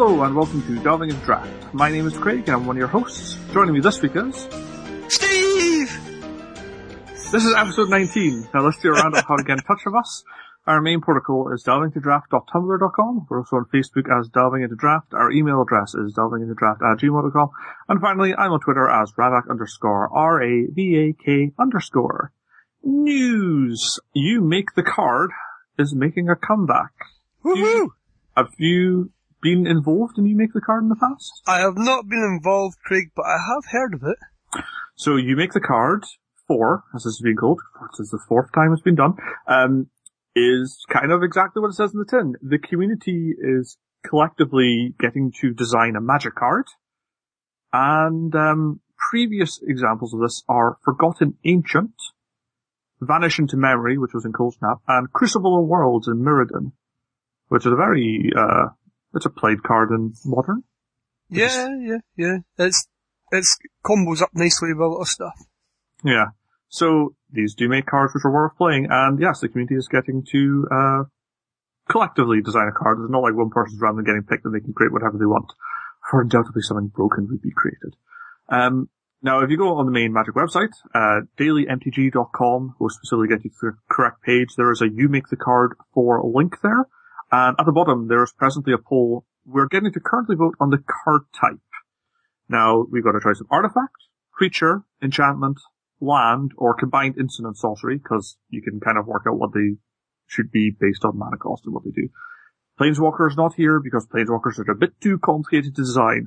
Hello and welcome to Delving into Draft. My name is Craig and I'm one of your hosts. Joining me this week is Steve! This is episode 19. Now let's do a round of how to get in touch with us. Our main protocol is delvingintodraft.tumblr.com. We're also on Facebook as Delving Into Draft. Our email address is delvingintodraft at gmail.com. And finally, I'm on Twitter as Ravak underscore R-A-V-A-K underscore. News. You Make the Card is making a comeback. Woohoo! Have you been involved in You Make the Card in the past? I have not been involved, Craig, but I have heard of it. So you make the card four, as this is being called, this is the fourth time it's been done, um, is kind of exactly what it says in the tin. The community is collectively getting to design a magic card, and um, previous examples of this are Forgotten Ancient, Vanish into Memory, which was in Coldsnap, and Crucible of Worlds in Mirrodin, which is a very, uh, it's a played card in Modern. Yeah, yeah, yeah. It's, it's combos up nicely with a lot of stuff. Yeah. So these do make cards which are worth playing, and yes, the community is getting to uh, collectively design a card. It's not like one person's randomly getting picked and they can create whatever they want. For undoubtedly something broken would be created. Um, now, if you go on the main Magic website, uh, dailymtg.com will specifically get you to the correct page. There is a You Make the Card for link there. And at the bottom, there is presently a poll. We're getting to currently vote on the card type. Now, we've got a choice of artifact, creature, enchantment, land, or combined instant and sorcery, because you can kind of work out what they should be based on mana cost and what they do. Planeswalker is not here because Planeswalkers are a bit too complicated to design.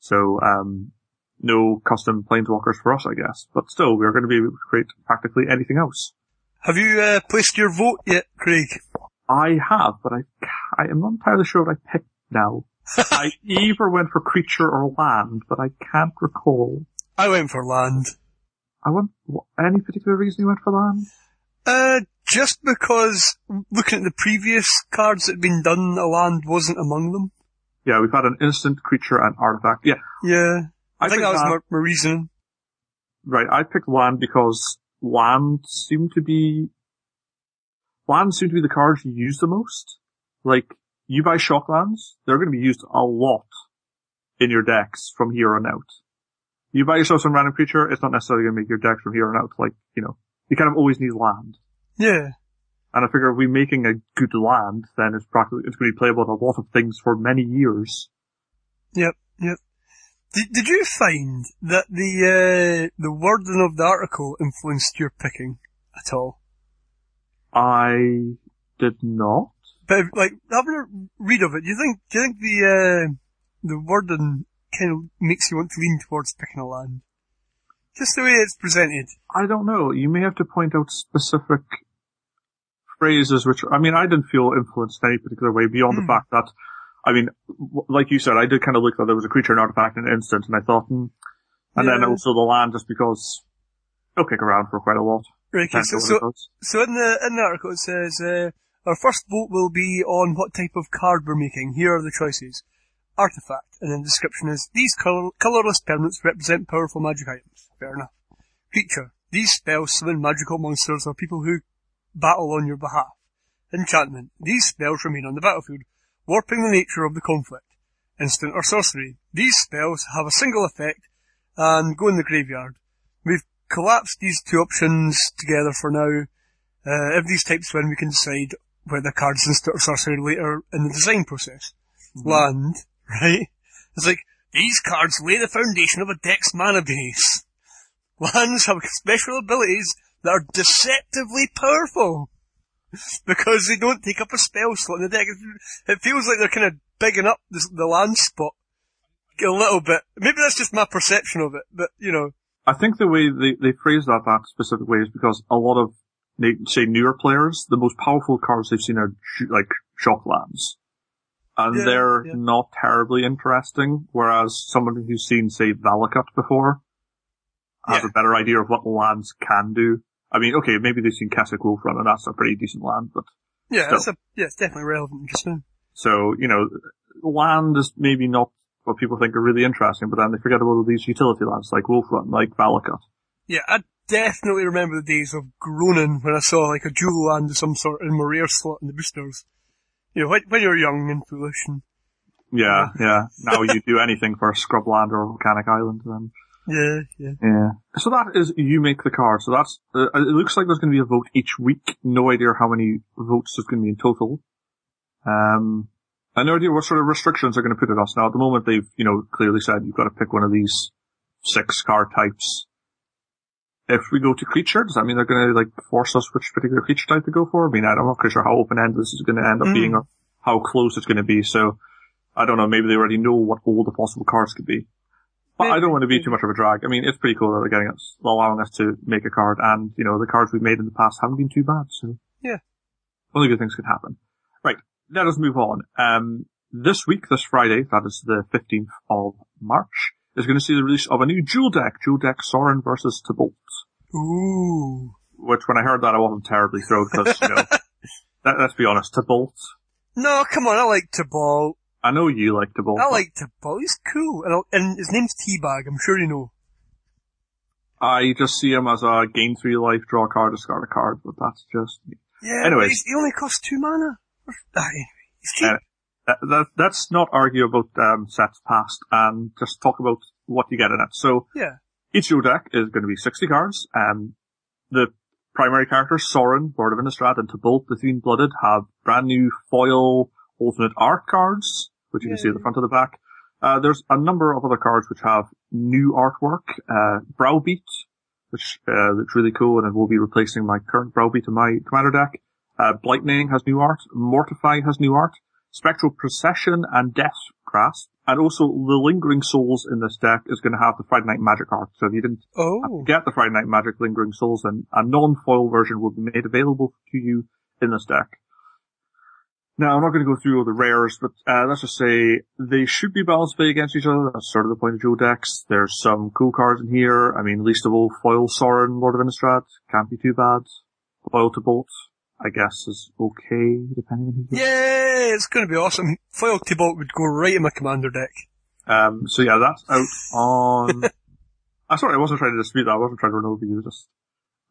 So, um, no custom Planeswalkers for us, I guess. But still, we're going to be able to create practically anything else. Have you uh, placed your vote yet, Craig? I have, but I, I am not entirely sure what I picked now. I either went for creature or land, but I can't recall. I went for land. I went, what, any particular reason you went for land? Uh, just because looking at the previous cards that had been done, a land wasn't among them. Yeah, we've had an instant creature and artifact. Yeah, Yeah. I, think that was my, my reasoning. Right, I picked land because land seemed to be, land seem to be the cards you use the most. Like, you buy shock lands, they're going to be used a lot in your decks from here on out. You buy yourself some random creature, it's not necessarily going to make your decks from here on out. Like, you know, you kind of always need land. Yeah. And I figure if we're making a good land, then it's practically, it's going to be playable in a lot of things for many years. Yep. Yep. Did, did you find that the uh, the wording of the article influenced your picking at all? I did not. But like having a read of it, do you think do you think the uh, the wording kind of makes you want to lean towards picking a land? Just the way it's presented. I don't know. You may have to point out specific phrases which, I mean, I didn't feel influenced in any particular way beyond Hmm. the fact that, I mean, like you said, I did kind of look that there was a creature and artifact in an instant and I thought, hmm. And then also the land just because it'll kick around for quite a lot. Right, okay, so, so. So in the in the article it says uh, our first vote will be on what type of card we're making. Here are the choices: artifact, and then the description is these color, colorless permanents represent powerful magic items. Fair enough. Creature: these spells summon magical monsters or people who battle on your behalf. Enchantment: these spells remain on the battlefield, warping the nature of the conflict. Instant or sorcery: these spells have a single effect and go in the graveyard. We've collapsed these two options together for now. Uh, if these types win, we can decide whether cards instant or sorcery later in the design process. Land, right? It's like, these cards lay the foundation of a deck's mana base. Lands have special abilities that are deceptively powerful. Because they don't take up a spell slot in the deck. It feels like they're kind of bigging up the, the land spot a little bit. Maybe that's just my perception of it, but you know, I think the way they, they phrase that that specific way is because a lot of, they say newer players, the most powerful cards they've seen are like shock lands. And Yeah, they're yeah. not terribly interesting, whereas someone who's seen, say, Valakut before has Yeah. a better idea of what lands can do. I mean, okay, maybe they've seen Wolf Run, and that's a pretty decent land, but Yeah, Still. it's a, yeah, it's definitely relevant just now. so, you know, land is maybe not what people think are really interesting, but then they forget about all these utility lands like Wolf Run, like Valakut. Yeah, I definitely remember the days of groaning when I saw like a dual land of some sort in my rare slot in the boosters. You know, when, when you're young and foolish and Yeah, yeah. Now you do anything for a Scrubland or a Volcanic Island, then. Yeah, yeah. Yeah. So that is you make the card. So that's uh, it. Looks like there's going to be a vote each week. No idea how many votes there's going to be in total. Um, no idea what sort of restrictions they're going to put on us. Now at the moment they've you know clearly said you've got to pick one of these six card types. If we go to creature, does that mean they're going to like force us which particular creature type to go for? I mean, I'm not quite sure how open ended this is going to end up Mm. being or how close it's going to be. So I don't know. Maybe they already know what all the possible cards could be. But I don't want to be too much of a drag. I mean, it's pretty cool that they're getting us, allowing us to make a card, and you know the cards we've made in the past haven't been too bad. So Yeah. only good things could happen. Right, let us move on. Um, this week, this Friday, that is the 15th of March, is going to see the release of a new dual deck, dual deck Sorin versus Tibalt. Ooh. Which, when I heard that, I wasn't terribly thrilled because, you know, let, let's be honest, Tibalt. No, come on, I like Tibalt. I know you like Tibalt. I like Tibalt. He's cool. And, and his name's Teabag, I'm sure you know. I just see him as a gain three life, draw a card, discard a card, but that's just me. Yeah, Anyways. he's- he only costs two mana. Anyway, he's cheap. Uh, that, that, let's not argue about um, sets past and just talk about what you get in it. So yeah. each dual deck is going to be 60 cards. Um, the primary characters, Sorin, Lord of Innistrad, and Tibalt, the Fiend-Blooded, have brand new foil alternate art cards, which you can see at the front of the back. Uh, there's a number of other cards which have new artwork. Uh, Browbeat, which uh, looks really cool, and it will be replacing my current Browbeat in my commander deck. Uh, Blightning has new art. Mortify has new art. Spectral Procession and Death Grasp. And also the Lingering Souls in this deck is going to have the Friday Night Magic art. So if you didn't Oh. get the Friday Night Magic Lingering Souls, then a non-foil version will be made available to you in this deck. Now, I'm not going to go through all the rares, but uh, let's just say they should be balanced play against each other. That's sort of the point of dual decks. There's some cool cards in here. I mean, least of all, Foil Sorin, Lord of Innistrad. Can't be too bad. Foil Tibalt, I guess, is okay, depending on who you Yeah, it's gonna be awesome. Foil Tibalt would go right in my commander deck. Um, so yeah, that's out on. I'm sorry, I wasn't trying to dispute that. I wasn't trying to run over you. Just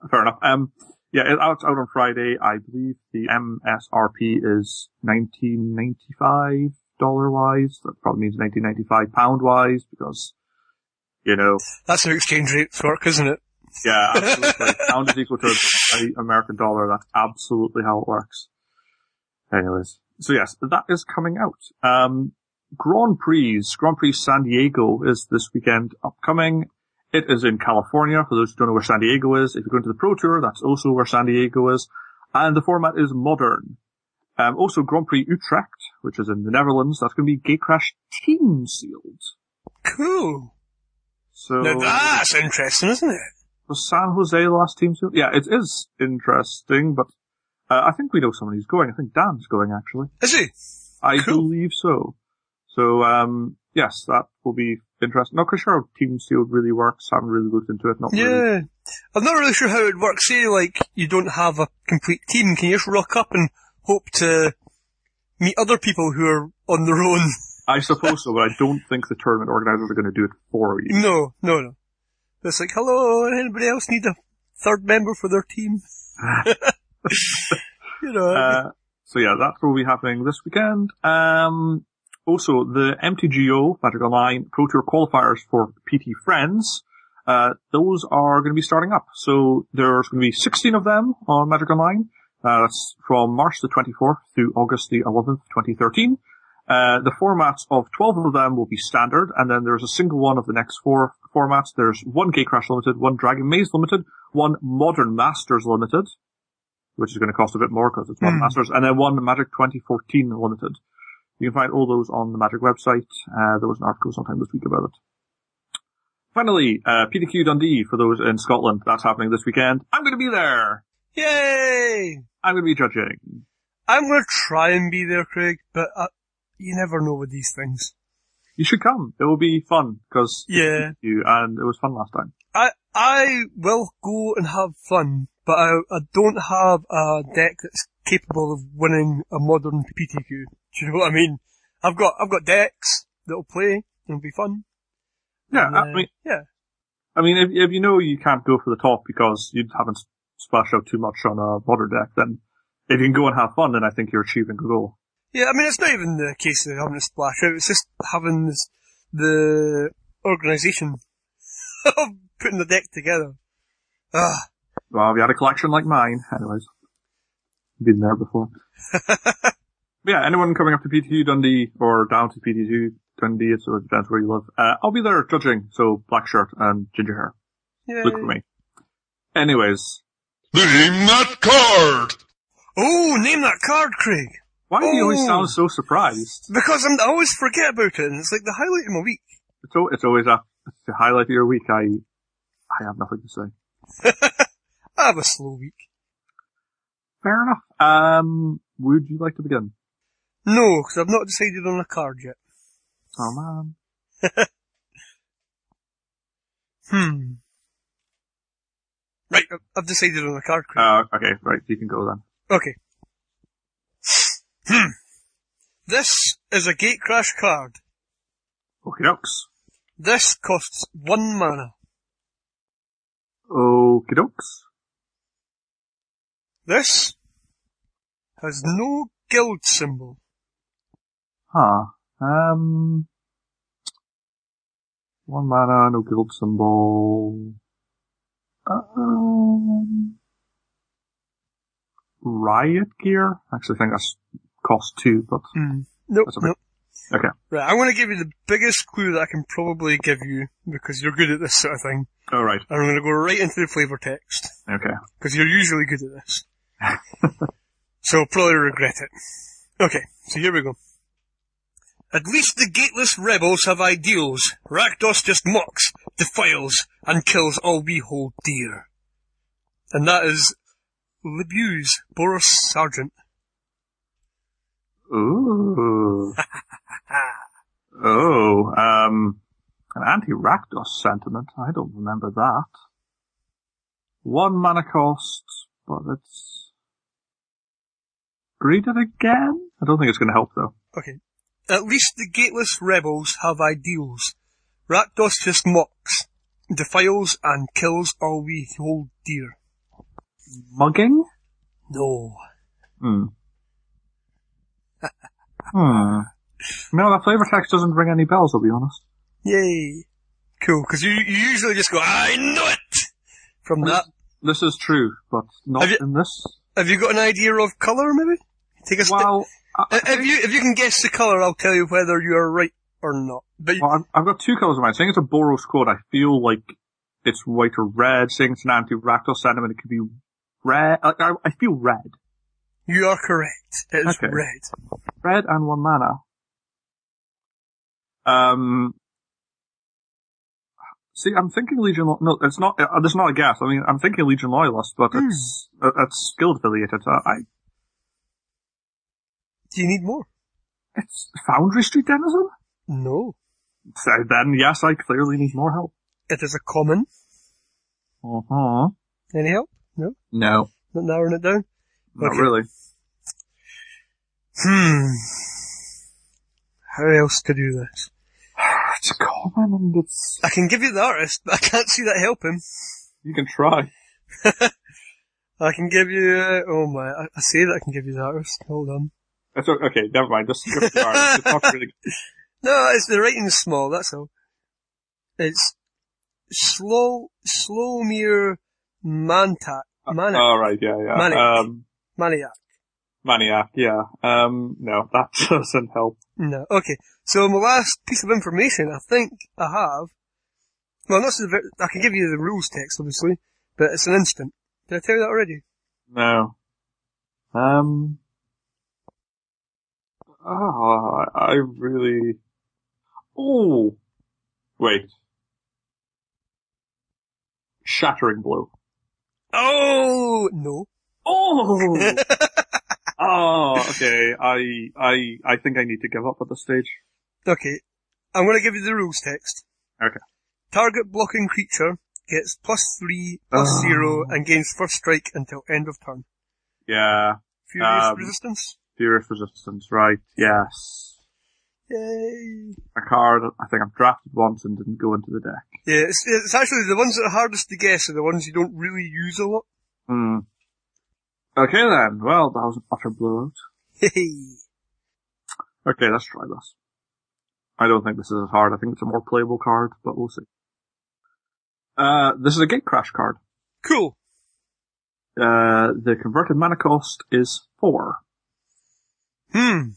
fair enough. Um, yeah, it's out, out on Friday. I believe the MSRP is 1995 dollar wise. That probably means 1995 pound wise because, you know, That's how exchange rates work, isn't it? Yeah, absolutely. pound is equal to a American dollar. That's absolutely how it works. Anyways, so yes, that is coming out. Um, Grand Prix, Grand Prix San Diego is this weekend upcoming. It is in California, for those who don't know where San Diego is. If you're going to the Pro Tour, that's also where San Diego is. And the format is modern. Um, also Grand Prix Utrecht, which is in the Netherlands, that's going to be Gatecrash team sealed. Cool. So, Now that's interesting, isn't it? Was San Jose the last team sealed? Yeah, it is interesting, but uh, I think we know someone who's going. I think Dan's going actually. Is he? I Cool. believe so. So, um, yes, that will be interesting. Not quite sure how Team Sealed really works. I Haven't really looked into it. Not really. Yeah. I'm not really sure how it works. Say, like, you don't have a complete team. Can you just rock up and hope to meet other people who are on their own? I suppose so, but I don't think the tournament organizers are going to do it for you. No, no, no. It's like, hello, anybody else need a third member for their team? you know, Uh, so yeah, that will be happening this weekend. Um, also, the MTGO Magic Online Pro Tour qualifiers for PT Friends, uh, those are going to be starting up. So there's going to be 16 of them on Magic Online. Uh, that's from March the 24th through August the 11th, 2013. Uh, the formats of 12 of them will be standard, and then there's a single one of the next four formats. There's one Gatecrash Limited, one Dragon Maze Limited, one Modern Masters Limited, which is going to cost a bit more because it's Modern Hmm. Masters, and then one Magic 2014 Limited. You can find all those on the Magic website. Uh, there was an article sometime this week about it. Finally, uh, PTQ Dundee for those in Scotland. That's happening this weekend. I'm going to be there. yay! I'm going to be judging. I'm gonna try and be there, Craig, but uh, you never know with these things. You should come. It will be fun because Yeah. you and it was fun last time. I I will go and have fun, but I, I don't have a deck that's capable of winning a modern PTQ. Do you know what I mean? I've got I've got decks that'll play. It'll be fun. Yeah, And, I uh, mean, yeah. I mean, if, if you know you can't go for the top because you haven't splashed out too much on a modern deck, then if you can go and have fun, then I think you're achieving a goal. Yeah, I mean, it's not even the case of having to splash out, it's just having this, the organisation of putting the deck together. Ah, Well, if you had a collection like mine, anyways. Been there before. yeah, anyone coming up to PTQ Dundee or down to PTQ Dundee, it's it depends where you live. Uh, I'll be there judging, so black shirt and ginger hair. yeah. Look for me. Anyways, Name that card! Oh, name that card, Craig! Why do you always Oh. sound so surprised? Because I'm, I always forget about it, and it's like the highlight of my week. It's, it's always a, the highlight of your week. I, I have nothing to say. I have a slow week. Fair enough. Um, would you like to begin? No, because I've not decided on a card yet. Oh man. Hmm. Right, I've- decided on a card, Craig. Uh, okay, right, you can go then. Okay. Hmm. This is a gate crash card. Okie dokes. This costs one mana. Okie dokes. This has no guild symbol. Huh. Um, one mana, no guild symbol. Um, riot gear? Actually, I think that's cost two, but Hmm. Nope, That's okay. nope. okay. Right, I'm going to give you the biggest clue that I can probably give you because you're good at this sort of thing. All right. And I'm going to go right into the flavor text Okay. because you're usually good at this. so I'll probably regret it. Okay, so here we go. At least the gateless rebels have ideals. Rakdos just mocks, defiles, and kills all we hold dear. And that is Libuse, Boros Sargent. Ooh. oh, um, an anti-Rakdos sentiment. I don't remember that. One mana cost, but it's... Read it again? I don't think it's going to help though. Okay. At least the gateless rebels have ideals. Rakdos just mocks, defiles, and kills all we hold dear. Mugging? No. Hmm. Hmm. No, that flavor text doesn't ring any bells, I'll be honest. Yay. Cool, because you, you usually just go, I know it! From that. This is true, but not Have you- in this. Have you got an idea of colour, maybe? Take a step. Well, I, I If you, if you can guess the colour, I'll tell you whether you are right or not. But, Well, I've, I've got two colours in mind. Saying it's a Boros squad, I feel like it's white or red. Saying it's an anti-Rakdos sentiment, it could be red. I, I feel red. You are correct. It is Okay. red. Red and one mana. Um, see, I'm thinking Legion, no, it's not, uh, it's not a guess. I mean, I'm thinking Legion Loyalist, but Hmm. it's, uh, it's guild affiliated. Uh, I, Do you need more? it's Foundry Street Denizen? No. So then, yes, I clearly need more help. It is a common. Uh-huh. Any help? No? No, Not narrowing it down? Not Okay. really. Hmm. How else to do this? It's common and it's, I can give you the artist, but I can't see that helping. you can try. I can give you, uh, oh my, I, I say that I can give you the artist. Hold on. O- okay, never mind. Just skip the art. It's really. No, it's the writing's small, that's all. It's slow, Slowmere Mantak, Maniac, All right, yeah, yeah. Manic. Um, Maniac. maniac, yeah. Um, no, that doesn't help. No, okay. So my last piece of information, I think I have, well not so very, I can give you the rules text obviously, but it's an instant. Did I tell you that already? No. Um. Oh, I I really. Oh, wait. Shattering blow. Oh, no. Oh. oh, okay. I I I think I need to give up at this stage. Okay. I'm gonna give you the rules text. Okay. Target blocking creature gets plus three, plus Oh. zero, and gains first strike until end of turn. Yeah. Furious Um, resistance? Furious resistance. Right. Yes. Yay. A card I think I've drafted once and didn't go into the deck. Yeah, it's, it's actually the ones that are hardest to guess are the ones you don't really use a lot. Hmm. Okay then. Well, that was an utter blowout. Hey. Okay, let's try this. I don't think this is as hard. I think it's a more playable card, but we'll see. Uh, this is a gate crash card. Cool. Uh, the converted mana cost is four. Hmm.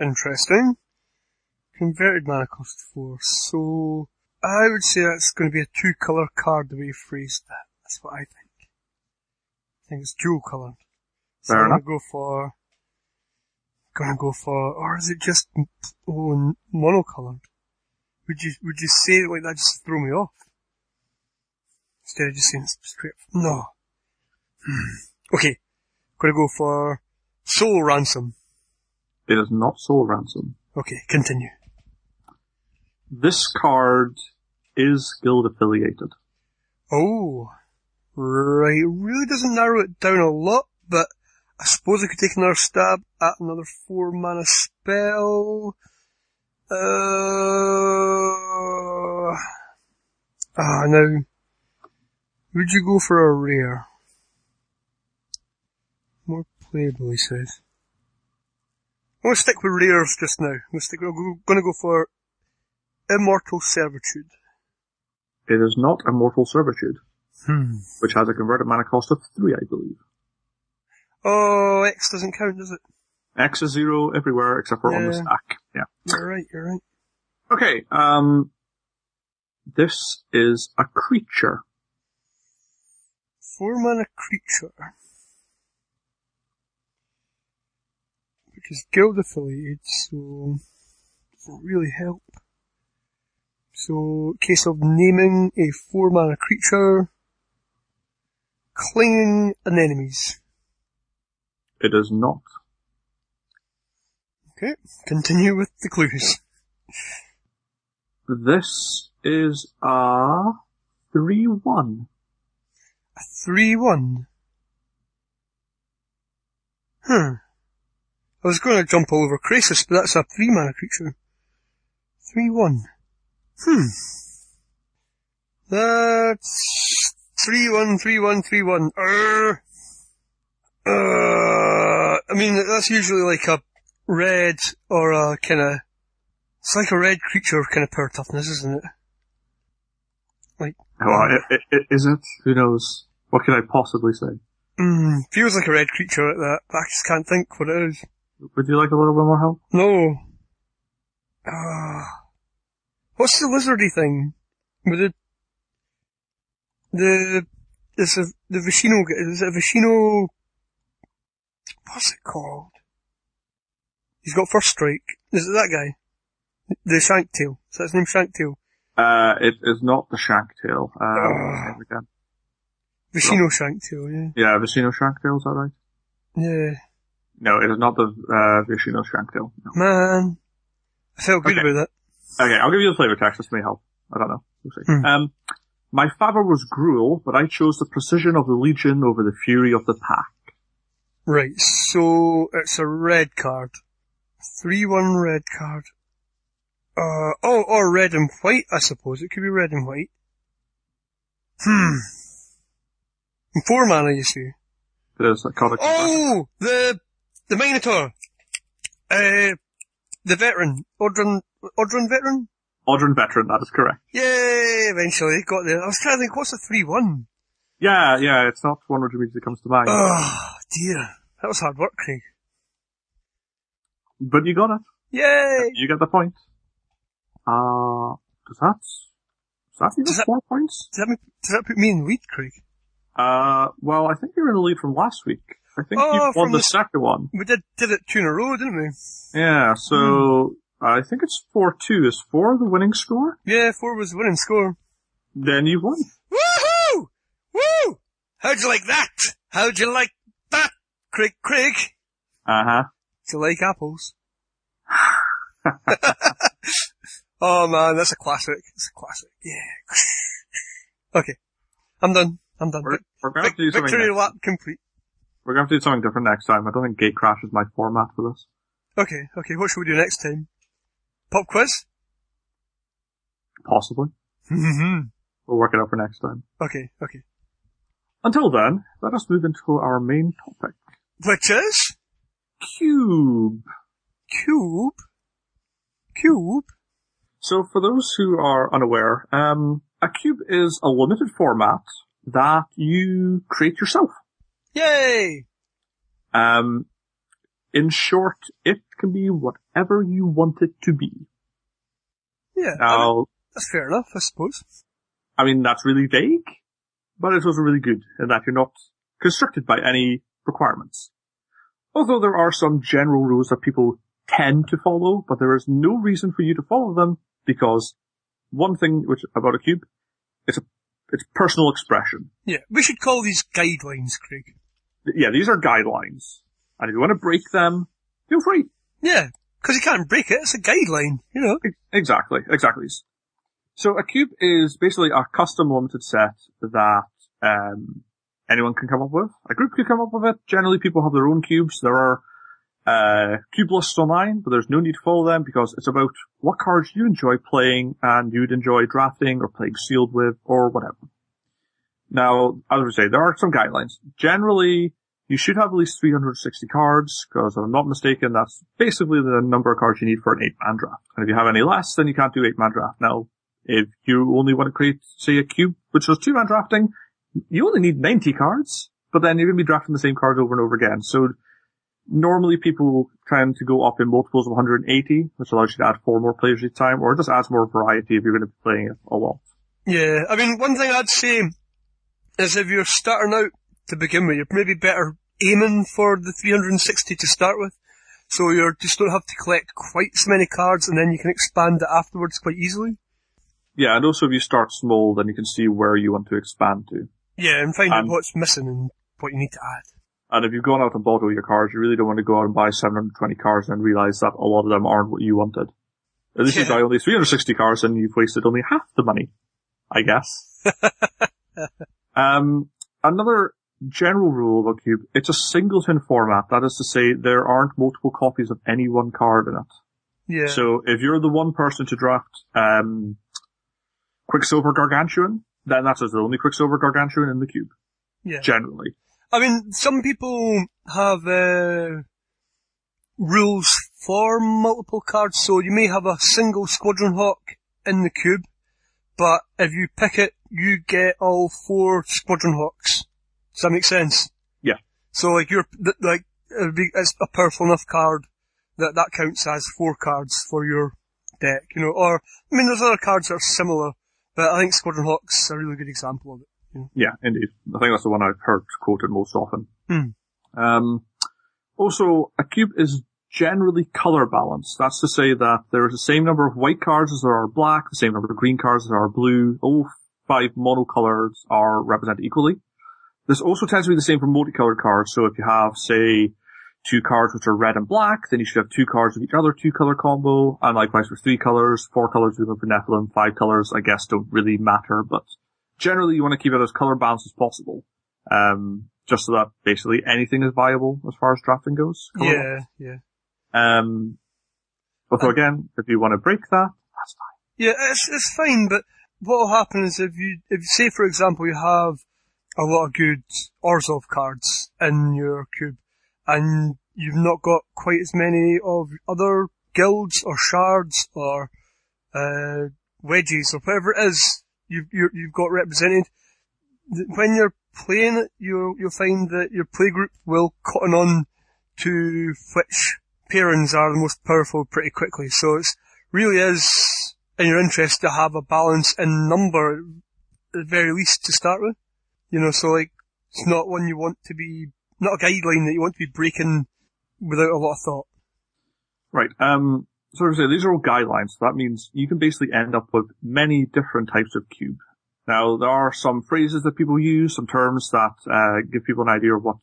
Interesting. Converted mana cost four. So, I would say that's going to be a two colour card the way you phrased that. That's what I think. I think it's dual coloured. So Fair I'm enough. gonna go for, gonna go for, or is it just, oh, monocoloured? Would you, would you say it like that just throw me off? Instead of just saying it's straight, no. Hmm. Okay. Gonna go for Soul Ransom. It is not Soul Ransom. Okay, continue. This card is guild affiliated. Oh, right. Really doesn't narrow it down a lot, but I suppose I could take another stab at another four mana spell. Uh, ah, now, would you go for a rare? More playable, he says. I'm gonna stick with rares just now. I'm gonna, stick, I'm gonna go for Immortal Servitude. It is not Immortal Servitude, Hmm. which has a converted mana cost of three, I believe. Oh, X doesn't count, does it? X is zero everywhere except for on the stack. Yeah. You're right, you're right. Okay, um, this is a creature. Four mana creature. Which is guild affiliated, so doesn't really help. So, case of naming a four mana creature, clinging on enemies. It is not. Okay, continue with the clues. This is a 3-1. A 3-1. Hmm. I was going to jump all over Krasis, but that's a 3 mana creature. 3-1. Hmm. That's 3-1, 3-1, 3-1. Err. Uh, I mean, that's usually like a red or a kinda, it's like a red creature kind of power toughness, isn't it? Like, Well, i- i- i- is it? Who knows? What could I possibly say? mm, feels like a red creature at that, but I just can't think what it is. Would you like a little bit more help? No. Ah. what's the lizardy thing? With the, the, it's a, the Viashino, is it a Viashino, what's it called? He's got first strike. Is it that guy? The Shanktail. Is that his name Shanktail? Uh, it is not the Shanktail. Uh, Ah. again. Viashino Shanktail, Yeah, Yeah, Viashino Shanktail, is that right? yeah. No, it is not the, uh, Viashino Shanktail. No. Man. I felt good Okay. about that. Okay, I'll give you the flavor text. This may help. I don't know. We'll see. Hmm. Um, my father was Gruul, but I chose the precision of the Legion over the fury of the pack. Right, so it's a red card. 3-1 red card. Uh, oh, or red and white, I suppose. It could be red and white. Hmm. Four mana, you see. Is a card. Oh! The, the Minotaur! Uh, the veteran. Ordruun, Ordruun veteran? Ordruun Veteran, that is correct. Yay! Eventually, got there. I was trying to think, what's a 3-1? Yeah, yeah, it's not one which immediately comes to mind. Oh, dear. That was hard work, Craig. but you got it. Yay! You get the point. Uh, does that, does that even Does that- four points? Does that, does that put me in the lead, Craig? Uh, well, I think you're in the lead from last week. I think Oh, you won the the- second one. We did, did it two in a row, didn't we? Yeah, so, I think it's 4-2. Is 4 the winning score? Yeah, four was the winning score. Then you won. Woohoo! Woo! How'd you like that? How'd you like that, Craig? Craig? Uh-huh. Do you like apples? oh man, that's a classic. It's a classic. Yeah. okay. I'm done. I'm done. We're, we're gonna have to do something victory next. lap complete. We're gonna have to do something different next time. I don't think Gatecrash is my format for this. Okay, okay, what should we do next time? Pop quiz? Possibly. Mm-hmm. We'll work it out for next time. Okay, okay. Until then, let us move into our main topic. Which is? Cube. cube. Cube. So for those who are unaware, um, a cube is a limited format that you create yourself. Yay! Um, in short, it can be whatever you want it to be. Yeah. I mean, that's fair enough, I suppose. I mean, that's really vague, but it's also really good in that you're not constricted by any requirements. Although there are some general rules that people tend to follow, but there is no reason for you to follow them because one thing which about a cube, it's a, it's personal expression. Yeah. We should call these guidelines, Craig. Yeah, these are guidelines. And if you want to break them, feel free. Yeah. Cause you can't break it, it's a guideline, you know. Exactly, exactly. So a cube is basically a custom limited set that um, anyone can come up with. A group can come up with it. Generally, people have their own cubes. There are uh, cube lists online, but there's no need to follow them because it's about what cards you enjoy playing and you'd enjoy drafting or playing sealed with or whatever. Now, as I say, there are some guidelines. Generally, you should have at least 360 cards, because if I'm not mistaken, that's basically the number of cards you need for an 8-man draft. And if you have any less, then you can't do 8-man draft. Now, if you only want to create, say, a cube, which is 2-man drafting, you only need 90 cards, but then you're going to be drafting the same cards over and over again. So, normally people tend to go up in multiples of 180, which allows you to add four more players each time, or just adds more variety if you're going to be playing it a lot. Yeah. I mean, one thing I'd say is if you're starting out to begin with, you're maybe better aiming for the 360 to start with. So you just don't have to collect quite so many cards and then you can expand it afterwards quite easily. Yeah, and also if you start small, then you can see where you want to expand to. Yeah, and find out what's missing and what you need to add. And if you've gone out and bought all your cards, you really don't want to go out and buy 720 cards and realize that a lot of them aren't what you wanted. At least you buy only 360 cards and you've wasted only half the money. I guess. um, another general rule about Cube, it's a singleton format. That is to say, there aren't multiple copies of any one card in it. Yeah. So if you're the one person to draft, um, Quicksilver Gargantuan, then that's the only Quicksilver Gargantuan in the cube. yeah. Generally. I mean, some people have uh, rules for multiple cards, so you may have a single Squadron Hawk in the cube, but if you pick it, you get all four Squadron Hawks. Does that make sense? Yeah. So like you're like it's a powerful enough card that that counts as four cards for your deck, you know. Or I mean, there's other cards that are similar, but I think Squadron Hawk's is a really good example of it. Yeah, indeed. I think that's the one I've heard quoted most often. Hmm. Um, also, a cube is generally color balanced. That's to say that there is the same number of white cards as there are black, the same number of green cards as there are blue. All five monocolors are represented equally. This also tends to be the same for multicolored cards. So if you have, say, two cards which are red and black, then you should have two cards of each other two color combo, and likewise for three colors, four colors go for Nephilim, five colors I guess don't really matter, but generally you want to keep it as color balanced as possible. Um, just so that basically anything is viable as far as drafting goes. Yeah, yeah. Um, although again, if you want to break that, that's fine. Yeah, it's it's fine, but what will happen is if you if say for example you have a lot of good Orzhov cards in your cube, and you've not got quite as many of other guilds or shards or uh, wedges or whatever it is you've you've got represented. When you're playing it, you'll you'll find that your playgroup will cotton on to which pairings are the most powerful pretty quickly. So it's really is in your interest to have a balance in number at the very least to start with. You know, so like it's not one you want to be not a guideline that you want to be breaking without a lot of thought. Right. Um, so as I say, these are all guidelines. So that means you can basically end up with many different types of cube. Now, there are some phrases that people use, some terms that uh, give people an idea of what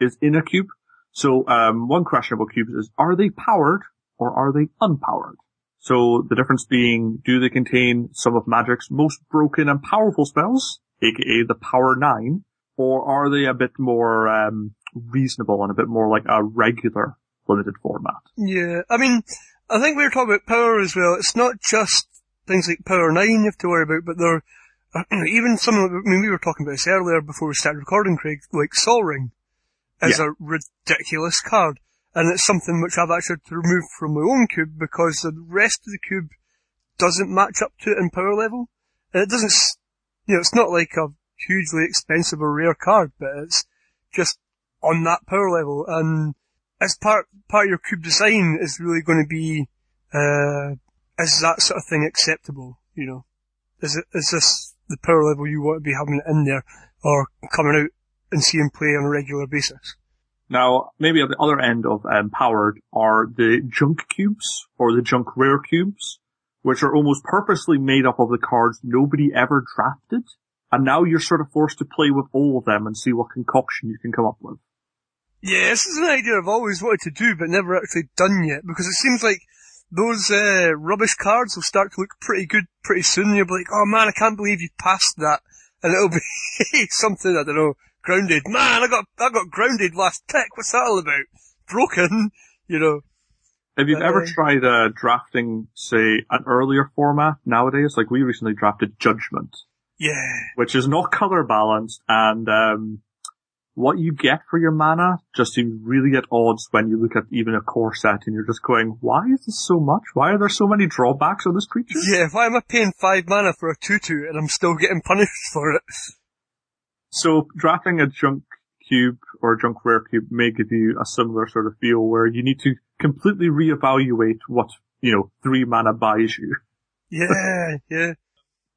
is in a cube. So, um, one question about cubes is, are they powered or are they unpowered? So the difference being, do they contain some of Magic's most broken and powerful spells, aka the Power 9, or are they a bit more um, reasonable and a bit more like a regular limited format? Yeah, I mean, I think we were talking about power as well. It's not just things like Power 9 you have to worry about, but there are even some of I mean, we were talking about this earlier before we started recording, Craig, like Sol Ring is Yeah. a ridiculous card. And it's something which I've actually had to remove from my own cube because the rest of the cube doesn't match up to it in power level. And it doesn't, you know, it's not like a hugely expensive or rare card, but it's just on that power level. And as part, part of your cube design is really going to be, uh, is that sort of thing acceptable? You know, is it, is this the power level you want to be having in there or coming out and seeing play on a regular basis? Now, maybe at the other end of um, powered are the junk cubes or the junk rare cubes, which are almost purposely made up of the cards nobody ever drafted. And now you're sort of forced to play with all of them and see what concoction you can come up with. Yeah, this is an idea I've always wanted to do, but never actually done yet, because it seems like those uh, rubbish cards will start to look pretty good pretty soon. You'll be like, oh man, I can't believe you passed that, and it'll be something I don't know, grounded. Man, I got I got grounded last tick. What's that all about? Broken, you know. You've Uh, ever tried uh, drafting, say, an earlier format nowadays, like we recently drafted Judgment, Yeah, which is not color balanced, and um, what you get for your mana just seems really at odds when you look at even a core set and you're just going, why is this so much? Why are there so many drawbacks on this creature? yeah. Why am I paying five mana for a tutu and I'm still getting punished for it? So drafting a junk cube or a junk rare cube may give you a similar sort of feel where you need to completely reevaluate what, you know, three mana buys you. Yeah, yeah.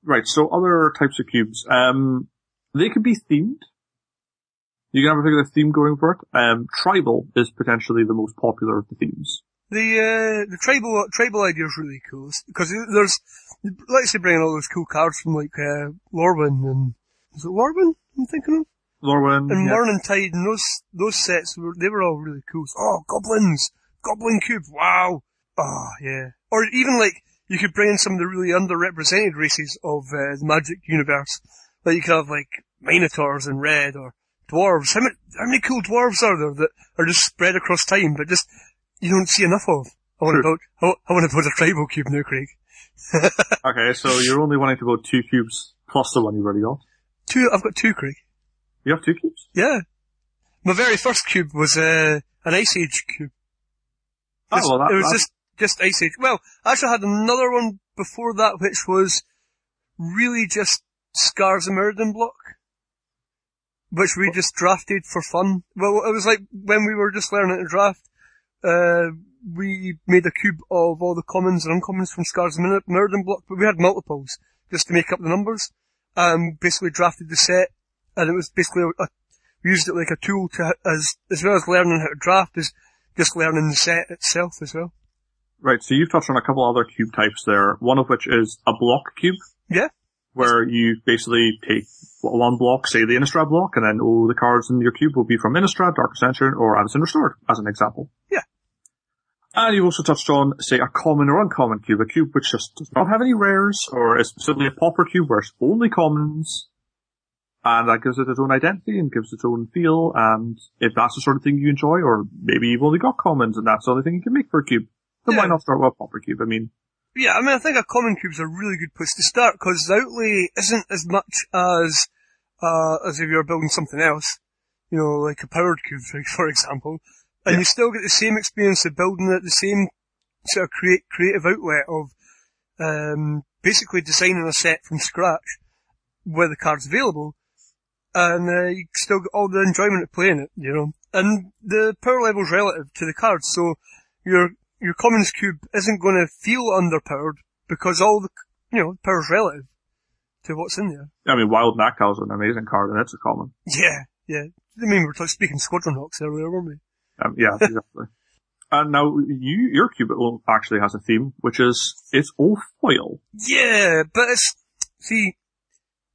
Right, so other types of cubes, um, they could be themed. You can have a particular theme going for it. Um, tribal is potentially the most popular of the themes. The uh, the tribal tribal idea is really cool because there's let's say bringing all those cool cards from like uh, Lorwyn and is it Lorwyn I'm thinking of Lorwyn, and yeah. Morning Tide and those those sets were they were all really cool. Oh, goblins, goblin cube, wow. Oh yeah. Or even like you could bring in some of the really underrepresented races of uh, the Magic universe. Like you could have like minotaurs in red or dwarves. How many how many cool dwarves are there that are just spread across time, but just you don't see enough of? I want to build. I want to build a tribal cube now, Craig. Okay, so you're only wanting to go two cubes plus the one you've already got. Two. I've got two, Craig. You have two cubes? Yeah. My very first cube was uh, an Ice Age cube. Oh, well, that- it was that's- just just Ice Age. Well, I actually had another one before that, which was really just Scars of Mirrodin block, which we just drafted for fun. Well, it was like when we were just learning to draft. Uh, we made a cube of all the commons and uncommons from Scars of Mirrodin block, but we had multiples just to make up the numbers. Um, basically drafted the set, and it was basically a, a we used it like a tool to as as well as learning how to draft, is just learning the set itself as well. Right, so you've touched on a couple other cube types there, one of which is a block cube, Yeah. where you basically take one block, say the Innistrad block, and then all the cards in your cube will be from Innistrad, Dark Ascension, or Avacyn Restored, as an example. Yeah. And you've also touched on, say, a common or uncommon cube, a cube which just does not have any rares, or is simply a pauper cube where it's only commons, and that gives it its own identity and gives its own feel, and if that's the sort of thing you enjoy, or maybe you've only got commons and that's the only thing you can make for a cube, then why not start with a pauper cube? I mean, Yeah, I mean, I think a common cube's a really good place to start because the outlay isn't as much as uh, as if you're building something else. You know, like a powered cube, for, for example, and Yeah. you still get the same experience of building it, the same sort of create creative outlet of um, basically designing a set from scratch with the cards available, and uh, you still get all the enjoyment of playing it. You know, and the power level's relative to the cards, so your your commons cube isn't going to feel underpowered because all the you know power's relative to what's in there. I mean, Wild Nacatl is an amazing card, and it's a common. Yeah, yeah. I mean, we were talking, speaking Squadron Hawks earlier, weren't we? Um, yeah, exactly. and now you, your cube actually has a theme, which is it's all foil. Yeah, but it's see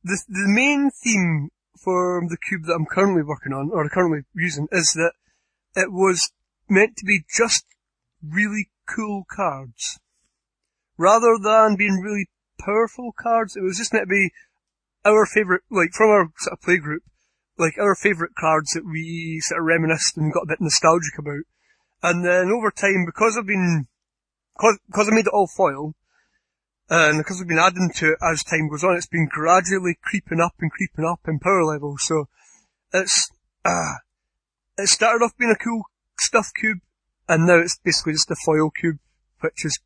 the the main theme for the cube that I'm currently working on or currently using is that it was meant to be just really cool cards. Rather than being really powerful cards, it was just meant to be our favourite, like from our sort of play group, like our favourite cards that we sort of reminisced and got a bit nostalgic about. And then over time, because I've been, cause, cause I made it all foil, and because we've been adding to it as time goes on, it's been gradually creeping up and creeping up in power level. So it's, ah, it started off being a cool stuff cube, and now it's basically just a foil cube, which is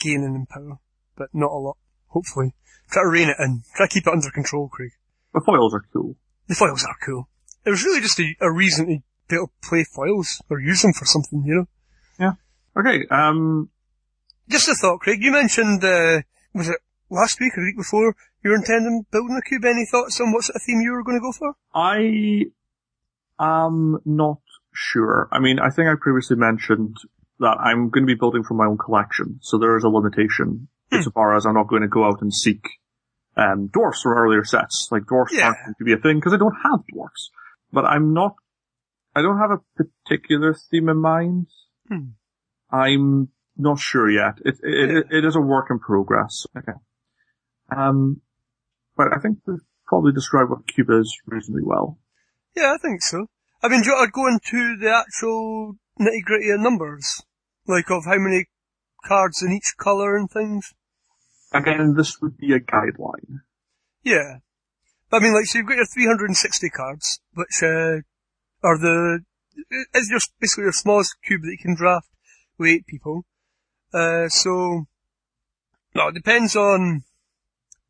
gaining in power, but not a lot, hopefully. Try to rein it in. Try to keep it under control, Craig. The foils are cool. The foils are cool. It was really just a, a reason to be able to play foils, or use them for something, you know? Yeah. Okay, um, Just a thought, Craig. You mentioned, uh, was it last week or the week before, you were intending building a cube. Any thoughts on what sort of theme you were going to go for? I am not sure. I mean, I think I previously mentioned that I'm going to be building from my own collection, so there is a limitation insofar as I'm not going to go out and seek um, dwarfs from earlier sets. Like dwarfs Yeah. aren't going to be a thing because I don't have dwarfs. But I'm not. I don't have a particular theme in mind. Hmm. I'm not sure yet. It it, it it is a work in progress. Okay. Um, but I think we've probably described what cube is reasonably well. Yeah, I think so. I mean, do you want to go into the actual nitty gritty of numbers? Like of how many cards in each colour and things? Again, this would be a guideline. Yeah. But I mean, like, so you've got your 360 cards, which, uh, are the, is your, basically your smallest cube that you can draft with eight people. Uh, so, no, it depends on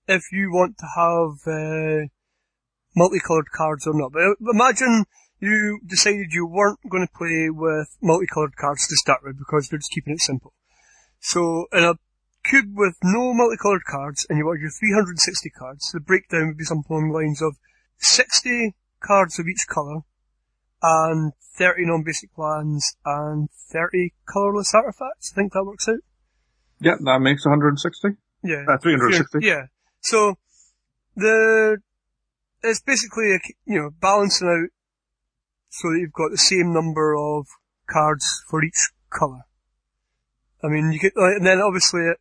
if you want to have, uh, multicolored cards or not. But imagine you decided you weren't going to play with multicolored cards to start with because you're just keeping it simple. So, in a cube with no multicolored cards and you want your 360 cards, the breakdown would be something along the lines of 60 cards of each colour and 30 non-basic lands and 30 colourless artifacts. I think that works out. Yeah, that makes 160. Yeah. Uh, 360. Yeah. So, the, it's basically, a, you know, balancing out so that you've got the same number of cards for each colour. I mean, you could, and then obviously it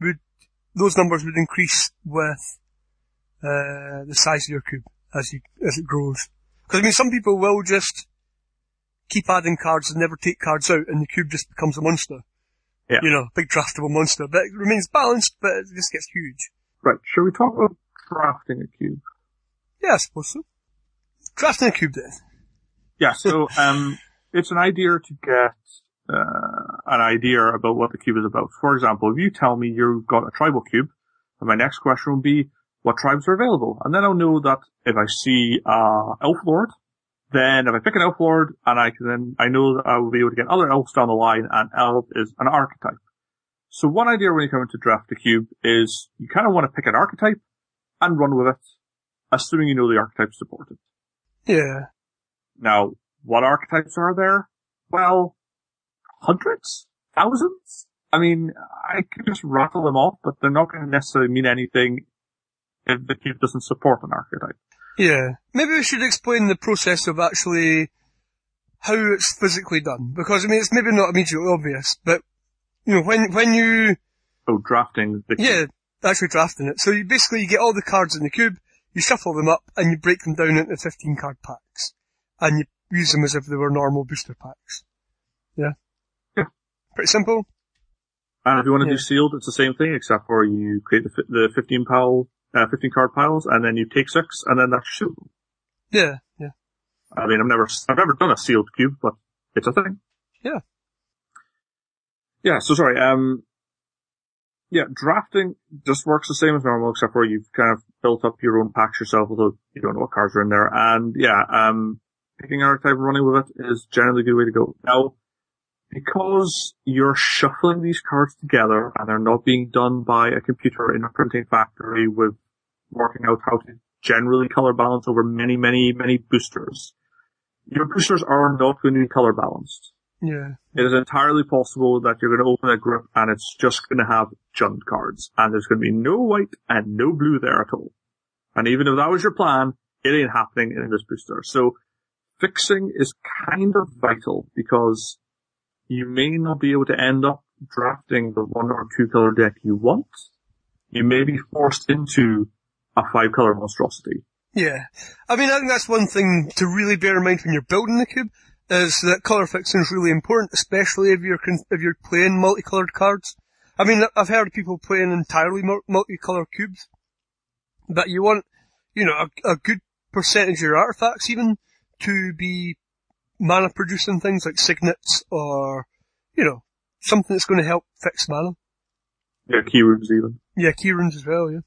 would, those numbers would increase with, uh, the size of your cube as you, as it grows. Because I mean, some people will just keep adding cards and never take cards out and the cube just becomes a monster. Yeah. You know, big draftable monster, but it remains balanced, but it just gets huge. Right, shall we talk about drafting a cube? Yeah, I suppose so. Drafting a cube then. Yeah, so, um, it's an idea to get, uh, an idea about what the cube is about. For example, if you tell me you've got a tribal cube, then my next question will be, what tribes are available? And then I'll know that if I see, uh, Elf Lord, then if I pick an Elf Lord, and I can then, I know that I will be able to get other elves down the line, and Elf is an archetype. So one idea when you come into draft a cube is you kind of want to pick an archetype and run with it, assuming you know the archetype supported. Yeah. Now, what archetypes are there? Well, hundreds? Thousands? I mean, I could just rattle them off, but they're not going to necessarily mean anything the cube doesn't support an archetype. Yeah. Maybe we should explain the process of actually how it's physically done. Because I mean, it's maybe not immediately obvious, but you know, when, when you, Oh, drafting the cube. yeah, actually drafting it. So you basically, you get all the cards in the cube, you shuffle them up, and you break them down into 15 card packs. And you use them as if they were normal booster packs. Yeah. Yeah. Pretty simple. And if you want to Yeah. do sealed, it's the same thing, except for you create the, the 15 pile, uh, 15 card piles, and then you take six, and then that's sealed. Yeah, yeah. I mean, I've never, I've never done a sealed cube, but it's a thing. Yeah. Yeah, so sorry, um, yeah, drafting just works the same as normal, except for you've kind of built up your own packs yourself, although you don't know what cards are in there. And yeah, um, picking an archetype and running with it is generally a good way to go. Now, because you're shuffling these cards together and they're not being done by a computer in a printing factory with working out how to generally color balance over many, many, many boosters, your boosters are not going to be color balanced. Yeah. It is entirely possible that you're going to open a grip and it's just going to have junk cards and there's going to be no white and no blue there at all. And even if that was your plan, it ain't happening in this booster. So fixing is kind of vital because you may not be able to end up drafting the one or two color deck you want. You may be forced into a five color monstrosity. Yeah. I mean, I think that's one thing to really bear in mind when you're building the cube, is that colour fixing is really important, especially if you're, if you're playing multicoloured cards. I mean, I've heard people playing entirely multicolored cubes, but you want, you know, a, a good percentage of your artifacts even to be mana producing things like signets or you know, something that's going to help fix mana. Yeah, key runes even. Yeah, key runes as well, yeah.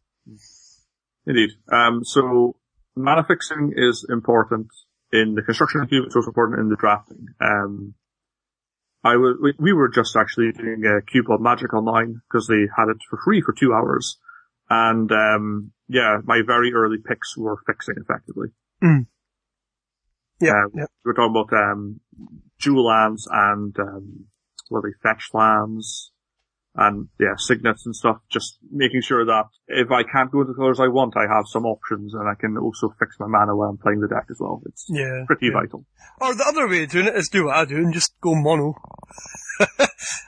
Indeed. Um, so mana fixing is important in the construction of cube. It's also important in the drafting. Um, I was, we, we were just actually doing a cube of magic online because they had it for free for two hours. And, um, yeah, my very early picks were fixing effectively. Mm. Yeah, Um, yeah. We're talking about, um, dual lands and, um, what are they, fetch lands and, yeah, signets and stuff. Just making sure that if I can't go into the colors I want, I have some options and I can also fix my mana while I'm playing the deck as well. It's Yeah. pretty yeah. vital. Or the other way of doing it is do what I do and just go mono.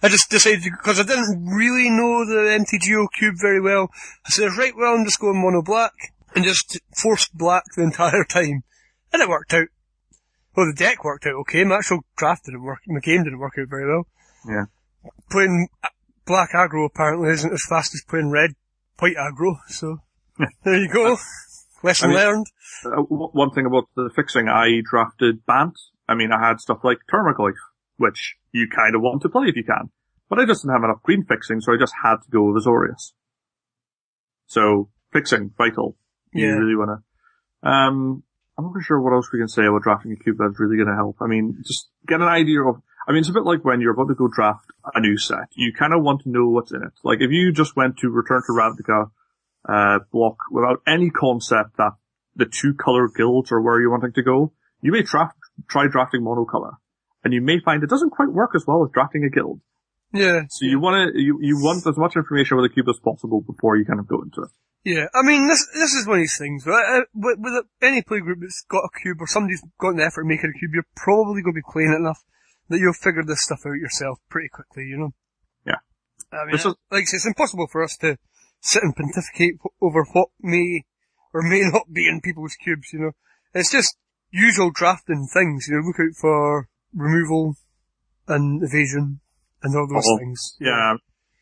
I just decided because I didn't really know the MTGO cube very well. I said, right, well, I'm just going mono black and just forced black the entire time, and it worked out. Well, the deck worked out okay. My actual draft didn't work. My game didn't work out very well. Yeah. Playing black aggro apparently isn't as fast as playing red white aggro. So there you go. Lesson I mean- learned. Uh, w- one thing about the fixing, I drafted Bant. I mean, I had stuff like Termaglyph, which you kind of want to play if you can. But I just didn't have enough green fixing, so I just had to go with Azorius. So, fixing, vital. You Yeah. really wanna, um, I'm not sure what else we can say about drafting a cube that's really gonna help. I mean, just get an idea of, I mean, it's a bit like when you're about to go draft a new set. You kind of want to know what's in it. Like, if you just went to Return to Ravnica, uh, block without any concept that the two color guilds are where you're wanting to go, you may draft, try drafting monocolor. And you may find it doesn't quite work as well as drafting a guild. Yeah. So you want to, you, you want as much information about the cube as possible before you kind of go into it. Yeah, I mean, this this is one of these things. Right? Uh, with, with any playgroup that's got a cube or somebody's got an effort making a cube, you're probably going to be playing it enough that you'll figure this stuff out yourself pretty quickly, you know? Yeah. I mean, is- like I say, it's impossible for us to sit and pontificate over what may or may not be in people's cubes, you know? It's just usual drafting things, you know, look out for removal and evasion and all those Uh-oh. things. Yeah.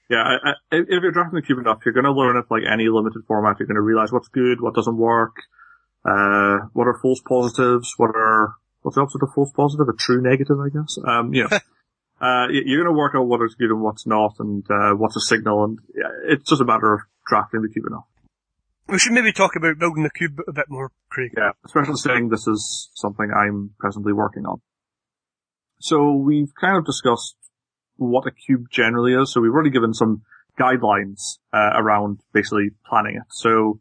Yeah, I, I, if you're drafting the cube enough, you're going to learn it like any limited format. You're going to realize what's good, what doesn't work, uh, what are false positives, what are, what's the opposite of false positive? A true negative, I guess. Um, you know, uh, you're going to work out what is good and what's not and, uh, what's a signal and yeah, it's just a matter of drafting the cube enough. We should maybe talk about building the cube a bit more, Craig. Yeah, especially saying this is something I'm presently working on. So we've kind of discussed what a cube generally is. So we've already given some guidelines uh, around basically planning it. So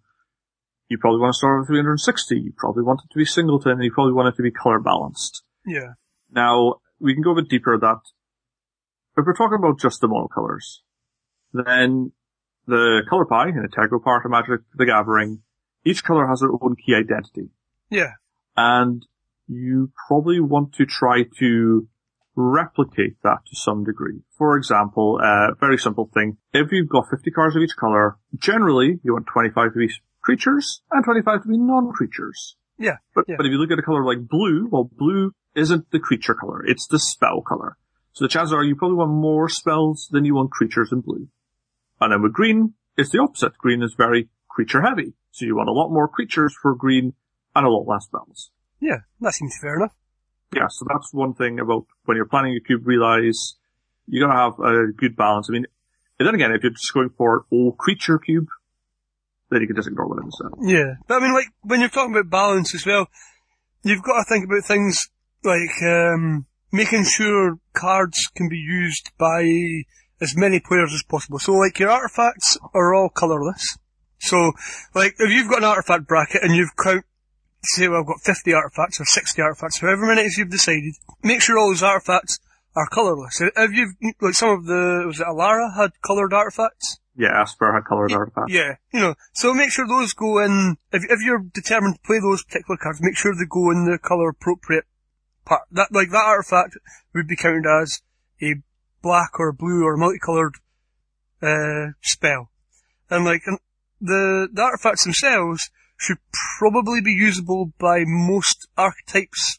you probably want to start with 360. You probably want it to be singleton, and you probably want it to be color balanced. Yeah. Now we can go a bit deeper. That if we're talking about just the monocolors, then the color pie, an integral part of Magic the Gathering, each color has their own key identity Yeah. and you probably want to try to replicate that to some degree. For example, a very simple thing. If you've got 50 cards of each color, generally you want 25 to be creatures and 25 to be non-creatures. Yeah. But, Yeah. but if you look at a color like blue, well, blue isn't the creature color. It's the spell color. So the chances are you probably want more spells than you want creatures in blue. And then with green, it's the opposite. Green is very creature heavy. So you want a lot more creatures for green and a lot less spells. Yeah. That seems fair enough. Yeah, so that's one thing about when you're planning a cube, realize you gotta have a good balance. I mean, and then again, if you're just going for all creature cube, then you can just ignore what I said. Yeah. But I mean, like, when you're talking about balance as well, you've got to think about things like, um, making sure cards can be used by as many players as possible. So like, your artifacts are all colourless. So, like, if you've got an artifact bracket and you've count, say, well, I've got 50 artifacts or 60 artifacts, however many it is you've decided, make sure all those artifacts are colourless. If you've, like some of the, was it Alara had coloured artifacts? Yeah, Esper had colored artifacts. Yeah, you know, so make sure those go in, if, if you're determined to play those particular cards, make sure they go in the colour appropriate part. That, like, that artifact would be counted as a black or blue or multicoloured, uh, spell. And like, and the, the artifacts themselves should probably be usable by most archetypes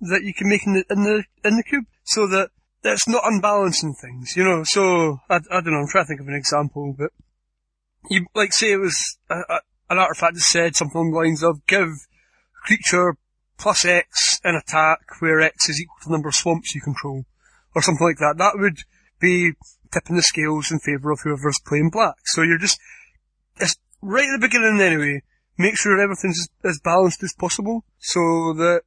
that you can make in the, in the, in the cube, so that that's not unbalancing things, you know, so, I, I don't know, I'm trying to think of an example, but you, like, say it was a, a, an artifact that said something along the lines of give creature plus X an attack where X is equal to the number of swamps you control. Or something like that, that would be tipping the scales in favour of whoever's playing black. So you're just, it's right at the beginning anyway, make sure everything's as, balanced as possible so that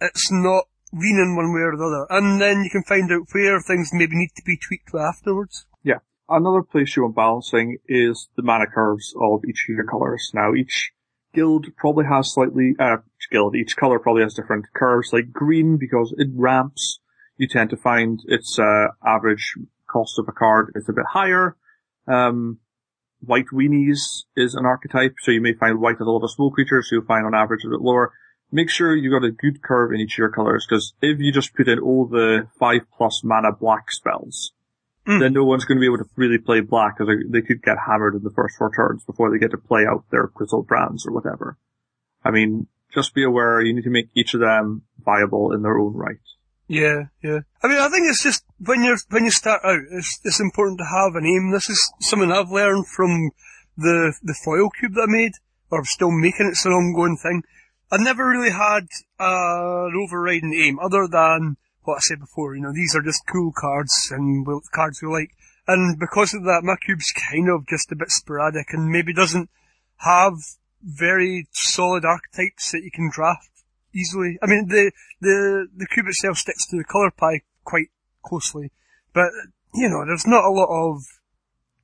it's not leaning one way or the other. And then you can find out where things maybe need to be tweaked afterwards. Yeah. Another place you want balancing is the mana curves of each of your colours. Now each guild probably has slightly, uh, each guild, each colour probably has different curves, like green because it ramps, you tend to find its, uh, average cost of a card is a bit higher. Um, white weenies is an archetype, so you may find white as a lot of small creatures, so you'll find on average a bit lower. Make sure you got a good curve in each of your colours, because if you just put in all the 5 plus mana black spells, Mm. then no one's going to be able to really play black, because they, they could get hammered in the first four turns before they get to play out their crystal brands or whatever. I mean, just be aware you need to make each of them viable in their own right. Yeah, yeah. I mean, I think it's just when you're when you start out, it's it's important to have an aim. This is something I've learned from the the foil cube that I made, or I'm still making. It's an ongoing thing. I never really had uh, an overriding aim, other than what I said before. You know, these are just cool cards and cards we like. And because of that, my cube's kind of just a bit sporadic and maybe doesn't have very solid archetypes that you can draft easily. I mean, the, the, the cube itself sticks to the colour pie quite closely, but, you know, there's not a lot of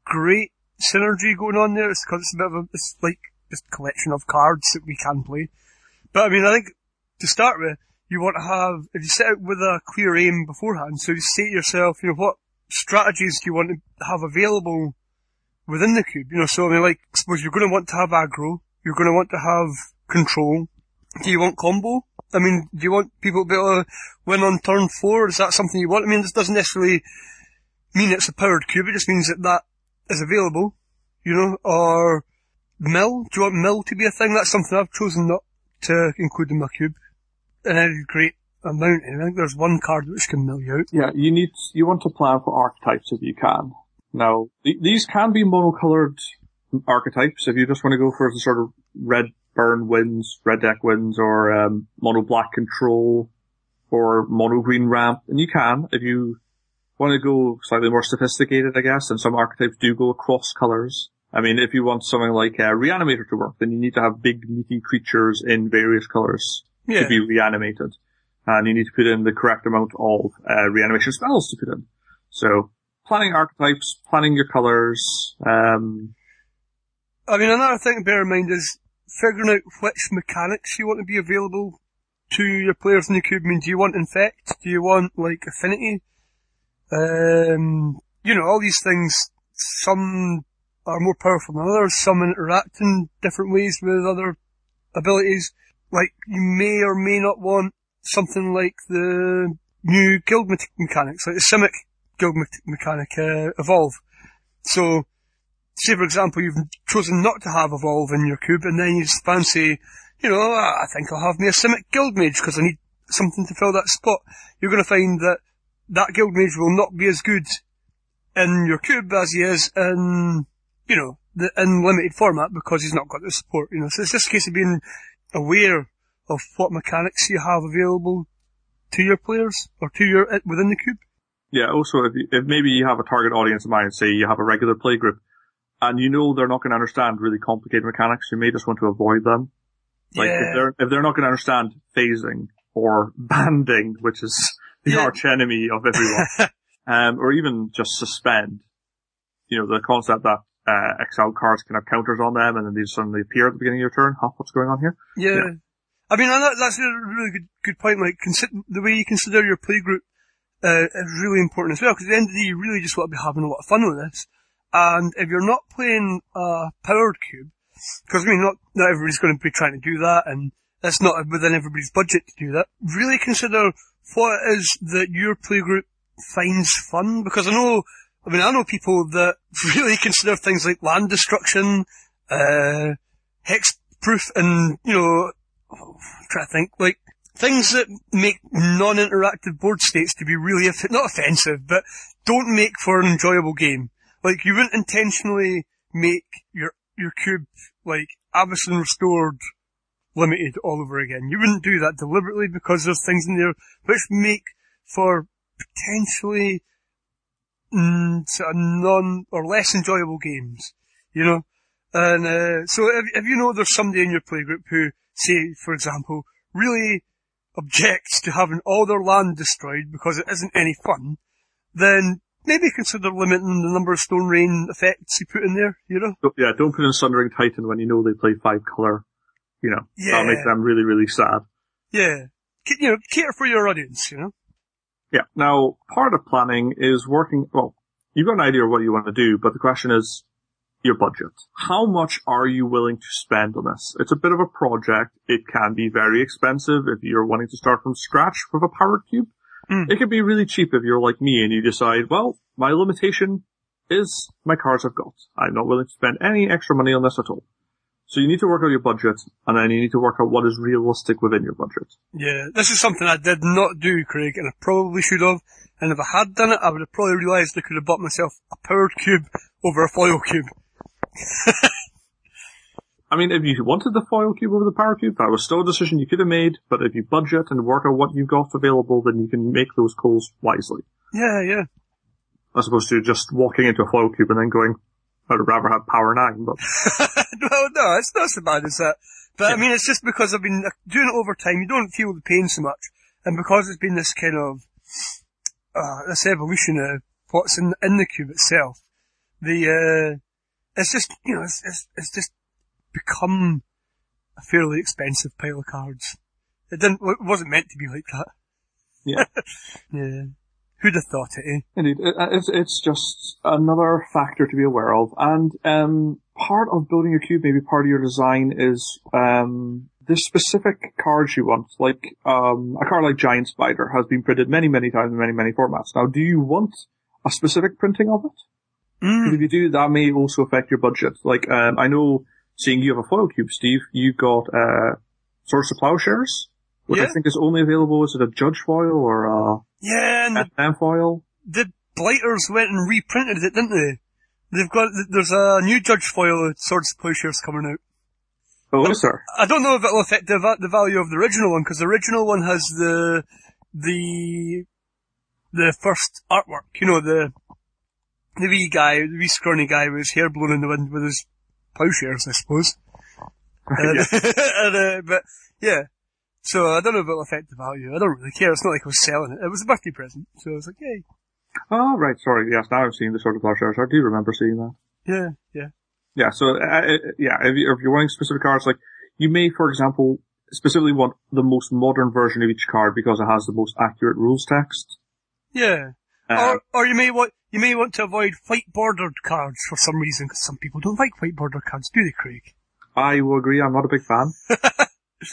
great synergy going on there. It's because it's a bit of a, it's like this collection of cards that we can play. But I mean, I think to start with, you want to have, if you set out with a clear aim beforehand, so you say to yourself, you know, what strategies do you want to have available within the cube? You know, so I mean, like, suppose you're going to want to have aggro, you're going to want to have control. Do you want combo? I mean, do you want people to be able to win on turn four? Is that something you want? I mean, this doesn't necessarily mean it's a powered cube, it just means that that is available, you know, or mill. Do you want mill to be a thing? That's something I've chosen not to include in my cube. And a great amount. I think there's one card which can mill you out. Yeah, you need, you want to plan for archetypes if you can. Now, th- these can be monocolored archetypes if you just want to go for the sort of red burn wins, red deck wins, or um, mono black control, or mono green ramp, and you can if you want to go slightly more sophisticated, I guess, and some archetypes do go across colors. I mean, if you want something like uh, Reanimator to work, then you need to have big meaty creatures in various colors Yeah. to be reanimated. And you need to put in the correct amount of uh, reanimation spells to put in. So, planning archetypes, planning your colors, um, I mean, another thing to bear in mind is figuring out which mechanics you want to be available to your players in the cube. I mean, do you want infect? Do you want, like, affinity? Um, you know, all these things, some are more powerful than others, some interact in different ways with other abilities. Like, you may or may not want something like the new guild me- mechanics, like the Simic guild me- mechanic, uh, evolve. So, say for example you've chosen not to have evolve in your cube and then you just fancy, you know, "Ah, I think I'll have me a Simic guild mage because I need something to fill that spot. You're going to find that that guild mage will not be as good in your cube as he is in, you know, the in limited format because he's not got the support, you know. So it's just a case of being aware of what mechanics you have available to your players or to your, within the cube. Yeah, also if, you, if maybe you have a target audience in mind, say you have a regular play group, and you know they're not going to understand really complicated mechanics, you may just want to avoid them. Like Yeah. if they're if they're not going to understand phasing or banding, which is the Yeah. arch enemy of everyone, um, or even just suspend. You know, the concept that uh, exile cards can have counters on them, and then these suddenly appear at the beginning of your turn. Huh, what's going on here? Yeah. Yeah. I mean, that, that's a really good, good point. Like, consider, the way you consider your play group, uh, is really important as well, because at the end of the day, you really just want to be having a lot of fun with this. And if you're not playing a powered cube, because I mean, not, not everybody's going to be trying to do that, and that's not within everybody's budget to do that. Really consider what it is that your playgroup finds fun, because I know, I mean, I know people that really consider things like land destruction, uh, hexproof, and, you know, I'm trying to think, like, things that make non-interactive board states to be really, not offensive, but don't make for an enjoyable game. Like, you wouldn't intentionally make your, your cube, like, Avacyn Restored limited all over again. You wouldn't do that deliberately because there's things in there which make for potentially mm, sort of non or less enjoyable games, you know. And uh, so if, if you know there's somebody in your playgroup who, say, for example, really objects to having all their land destroyed because it isn't any fun, then maybe consider limiting the number of stone rain effects you put in there, you know? Yeah, don't put in Sundering Titan when you know they play five color. You know, Yeah. that'll make them really, really sad. Yeah. You know, cater for your audience, you know? Yeah. Now, part of planning is working, well, you've got an idea of what you want to do, but the question is your budget. How much are you willing to spend on this? It's a bit of a project. It can be very expensive if you're wanting to start from scratch with a power cube. Mm. It can be really cheap if you're like me and you decide, well, my limitation is my cards I've got. I'm not willing to spend any extra money on this at all. So you need to work out your budget and then you need to work out what is realistic within your budget. Yeah, this is something I did not do, Craig, and I probably should have. And if I had done it, I would have probably realised I could have bought myself a powered cube over a foil cube. I mean, if you wanted the foil cube over the power cube, that was still a decision you could have made, but if you budget and work out what you've got available, then you can make those calls wisely. Yeah, yeah. As opposed to just walking into a foil cube and then going, I'd rather have power 9, but no, no, it's not so bad as that. But I mean, it's just because I've been uh, doing it over time, you don't feel the pain so much. And because it's been this kind of, uh, this evolution of what's in, in the cube itself, the, uh, it's just, you know, it's, it's, it's just become a fairly expensive pile of cards. It didn't, it wasn't meant to be like that. Yeah. yeah. Who'd have thought it, eh? Indeed, it's it's just another factor to be aware of, and um, part of building a cube, maybe part of your design is um, the specific cards you want. Like um, a card like Giant Spider has been printed many, many times in many, many formats. Now, do you want a specific printing of it? Mm. If you do, that may also affect your budget. Like um, I know, seeing you have a foil cube, Steve, you got uh, Swords of Plowshares, which I think is only available. Is it a Judge foil or a Yeah, and the foil? the Blighters went and reprinted it, didn't they? They've got, there's a new Judge foil of Swords of Plowshares coming out. Oh, is there? I don't know if it'll affect the, the value of the original one, because the original one has the, the, the first artwork, you know, the, the wee guy, the wee scrawny guy with his hair blown in the wind with his plowshares, I suppose. And, and, uh, but, yeah. So I don't know if it'll affect the value. I don't really care. It's not like I was selling it. It was a birthday present. So I was like, yay. Oh, right, sorry. Yes, now I've seen the Swords of plowshares. I do remember seeing that. Yeah, yeah. Yeah, so, uh, uh, yeah, if, you, if you're wanting specific cards, like, you may, for example, specifically want the most modern version of each card because it has the most accurate rules text. Yeah. Uh, or, or you may want, you may want to avoid white bordered cards for some reason, because some people don't like white bordered cards, do they, Craig? I will agree, I'm not a big fan.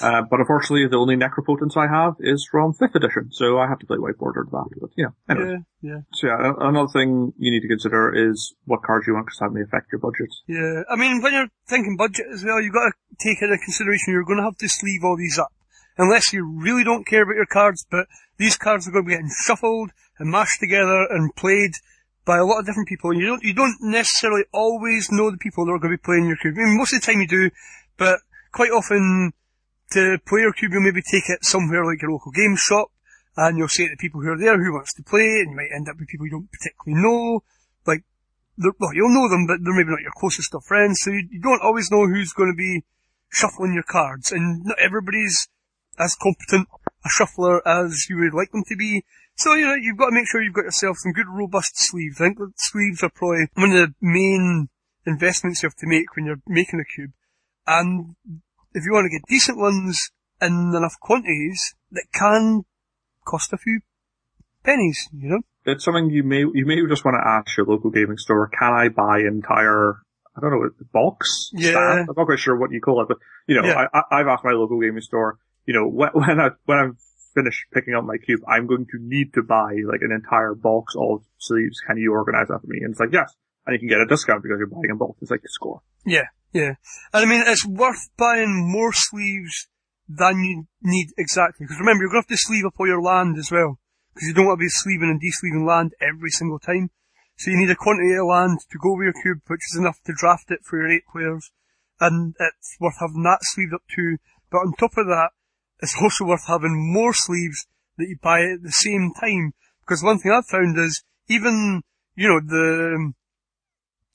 uh, but unfortunately, the only Necropotence I have is from 5th edition, so I have to play white bordered that. But, yeah, anyway. Yeah, yeah. So, yeah, another thing you need to consider is what cards you want, because that may affect your budget. Yeah, I mean, when you're thinking budget as well, you've got to take into consideration you're going to have to sleeve all these up. Unless you really don't care about your cards, but these cards are going to be getting shuffled and mashed together and played by a lot of different people. And you don't, you don't necessarily always know the people that are going to be playing your cube. I mean, most of the time you do, but quite often to play your cube, you'll maybe take it somewhere like your local game shop, and you'll say to the people who are there who wants to play, and you might end up with people you don't particularly know, like well, you'll know them, but they're maybe not your closest of friends, so you, you don't always know who's going to be shuffling your cards, and not everybody's as competent a shuffler as you would like them to be. So, you know, you've got to make sure you've got yourself some good robust sleeves. I think that sleeves are probably one of the main investments you have to make when you're making a cube. And if you want to get decent ones in enough quantities, that can cost a few pennies, you know? It's something you may, you may just want to ask your local gaming store, can I buy entire, I don't know, box? Yeah. Stand? I'm not quite sure what you call it, but, you know, Yeah. I, I, I've asked my local gaming store, you know, when I, when I'm finished picking up my cube, I'm going to need to buy like an entire box of sleeves. Can you organize that for me? And it's like, yes. And you can get a discount because you're buying in bulk. It's like a score. Yeah, yeah. And I mean, it's worth buying more sleeves than you need exactly. Because remember, you're going to have to sleeve up all your land as well. Because you don't want to be sleeving and de-sleeving land every single time. So you need a quantity of land to go with your cube, which is enough to draft it for your eight players. And it's worth having that sleeved up too. But on top of that, it's also worth having more sleeves that you buy at the same time. Because one thing I've found is even, you know, the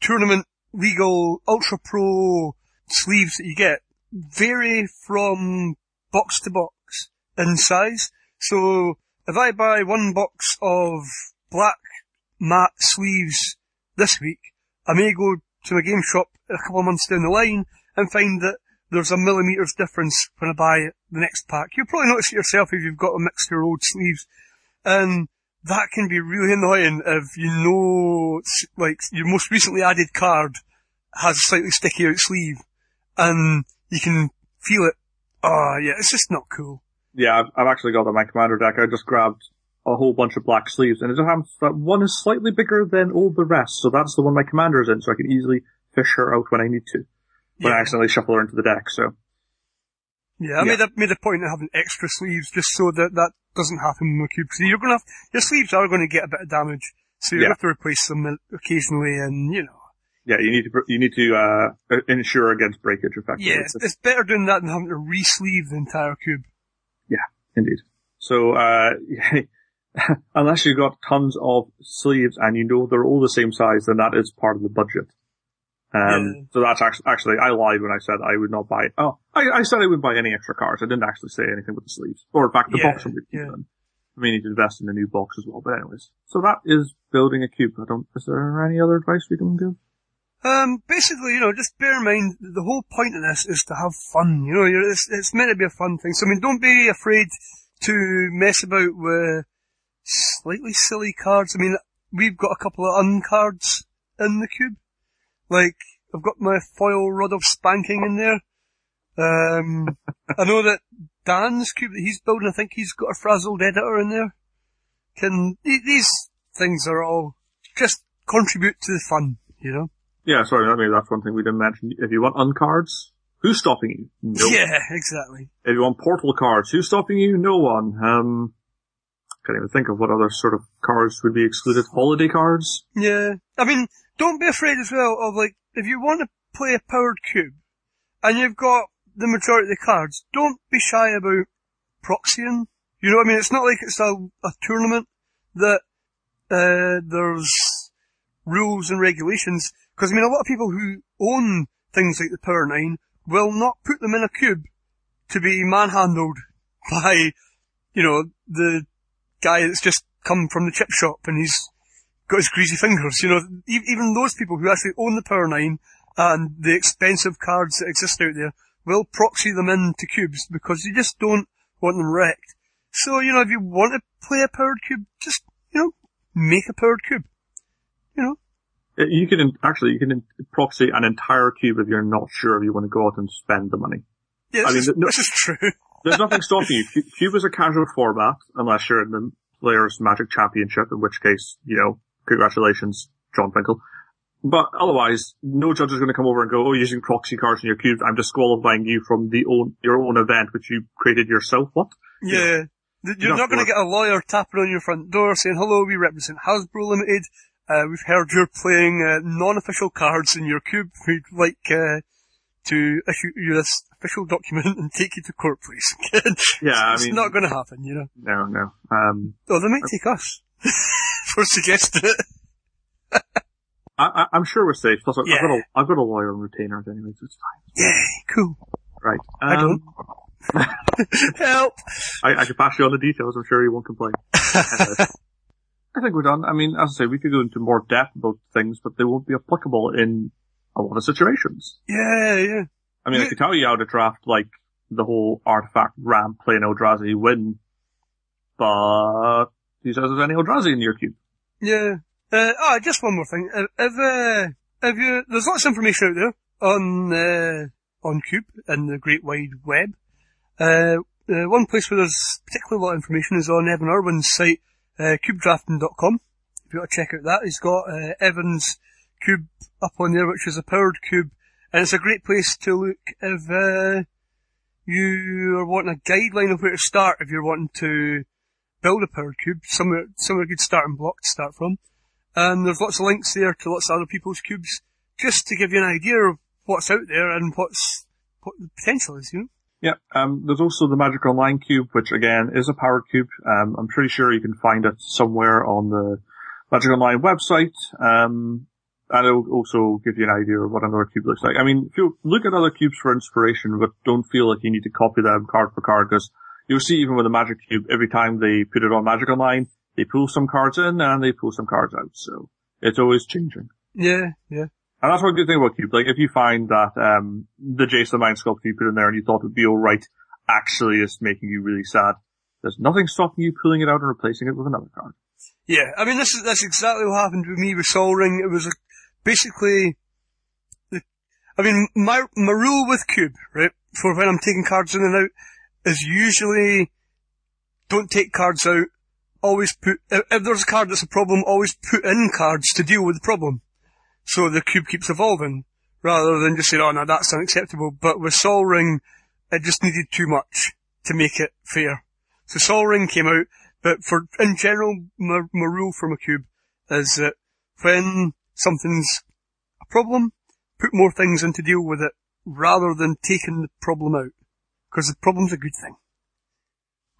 tournament legal ultra pro sleeves that you get vary from box to box in size. So if I buy one box of black matte sleeves this week, I may go to my game shop a couple of months down the line and find that there's a millimeters difference when I buy the next pack. You'll probably notice it yourself if you've got a mixture of old sleeves. And that can be really annoying if you know, like, your most recently added card has a slightly sticky out sleeve and you can feel it. Oh yeah, it's just not cool. Yeah, I've, I've actually got on my commander deck. I just grabbed a whole bunch of black sleeves, and it just happens that one is slightly bigger than all the rest, so that's the one my commander is in, so I can easily fish her out when I need to. When Yeah. I accidentally shuffle her into the deck, so. Yeah, I Yeah. made a made a point of having extra sleeves just so that that doesn't happen in the cube. So you're gonna have your sleeves are going to get a bit of damage, so you Yeah. have to replace them occasionally, and you know, Yeah, you need to, you need to, uh, insure against breakage effectively. yeah, it's, it's better doing that than having to re-sleeve the entire cube. Yeah, indeed. So, uh, unless you've got tons of sleeves and you know they're all the same size, then that is part of the budget. Um, Yeah. so that's actually, actually, I lied when I said I would not buy, oh, I, I said I wouldn't buy any extra cards. I didn't actually say anything with the sleeves. Or in fact, the Yeah, box would be yeah. done. I may need to invest in a new box as well, but anyways. So that is building a cube. I don't, is there any other advice we can give? Um, basically, you know, just bear in mind the whole point of this is to have fun. You know, you're, it's, it's meant to be a fun thing. So I mean, don't be afraid to mess about with slightly silly cards. I mean, we've got a couple of uncards in the cube. Like, I've got my foil rod of spanking in there. Um, I know that Dan's cube that he's building, I think he's got a frazzled editor in there. Can, these things are all just contribute to the fun, you know? Yeah, sorry, I mean, that's one thing we didn't mention. If you want uncards, who's stopping you? No Yeah, exactly. If you want portal cards, who's stopping you? No one. Um, can't even think of what other sort of cards would be excluded. Holiday cards? Yeah. I mean, don't be afraid as well of like, if you want to play a powered cube, and you've got the majority of the cards, don't be shy about proxying. You know what I mean? It's not like it's a, a tournament that, uh, there's rules and regulations. Because I mean, a lot of people who own things like the Power 9 will not put them in a cube to be manhandled by, you know, the guy that's just come from the chip shop and he's got his greasy fingers. You know, even those people who actually own the Power 9 and the expensive cards that exist out there will proxy them into cubes because you just don't want them wrecked. So, you know, if you want to play a powered cube, just, you know, make a powered cube. You know? Uh, You can, actually, you can proxy an entire cube if you're not sure if you want to go out and spend the money. Yeah, this, I mean, is, no- this is true. There's nothing stopping you. Cube is a casual format, unless you're in the Players Magic Championship, in which case, you know, congratulations, Jon Finkel. But otherwise, no judge is going to come over and go, oh, you're using proxy cards in your cube. I'm disqualifying you from the own, your own event, which you created yourself. What? Yeah. Th- You're Enough not going to get a lawyer tapping on your front door saying, hello, we represent Hasbro Limited. Uh, we've heard you're playing uh, non-official cards in your cube. We'd like uh, to issue you this official document and take you to court, please. Yeah, I it's not going to happen, you know. no, no. Um, Oh, they might take us for suggesting it. I, I, I'm sure we're safe. Plus, I've, got a, I've got a lawyer on retainer anyways. It's fine. Yeah, cool. Right. I don't. Um, Help! I, I could pass you on the details. I'm sure you won't complain. I think we're done. I mean, as I say, we could go into more depth about things, but they won't be applicable in a lot of situations. Yeah, yeah. I mean, I could tell you how to draft, like, the whole artifact ramp play an Eldrazi win, but he says there's any Eldrazi in your cube. Yeah. Uh, ah, just one more thing. If, if, uh, if you, there's lots of information out there on, uh, on Cube and the Great Wide Web. Uh, uh, one place where there's particularly a lot of information is on Evan Erwin's site, uh, cubedrafting.com. If you want to check out that, he's got, uh, Evan's cube up on there, which is a powered cube, and it's a great place to look if, uh, you are wanting a guideline of where to start if you're wanting to build a power cube, somewhere, somewhere a good starting block to start from. And there's lots of links there to lots of other people's cubes, just to give you an idea of what's out there and what's, what the potential is, you know? Yeah, um, there's also the Magic Online cube, which again is a power cube. Um, I'm pretty sure you can find it somewhere on the Magic Online website. Um, and it'll also give you an idea of what another cube looks like. I mean, if you look at other cubes for inspiration, but don't feel like you need to copy them card for card, because you'll see even with the Magic Cube, every time they put it on Magic Online, they pull some cards in and they pull some cards out. So it's always changing. Yeah, yeah. And that's one good thing about Cube. Like, if you find that, um, the Jace, the Mind Sculptor you put in there and you thought it would be alright actually is making you really sad, there's nothing stopping you pulling it out and replacing it with another card. Yeah, I mean, this is, that's exactly what happened with me with Sol Ring. It was a, basically, I mean, my, my rule with Cube, right, for when I'm taking cards in and out, is usually don't take cards out, always put, if, there's a card that's a problem, always put in cards to deal with the problem. So the cube keeps evolving, rather than just saying, oh no, that's unacceptable. But with Sol Ring, it just needed too much to make it fair. So Sol Ring came out, but for, in general, my, my rule for my cube is that when something's a problem, put more things in to deal with it, rather than taking the problem out. Because the problem's a good thing.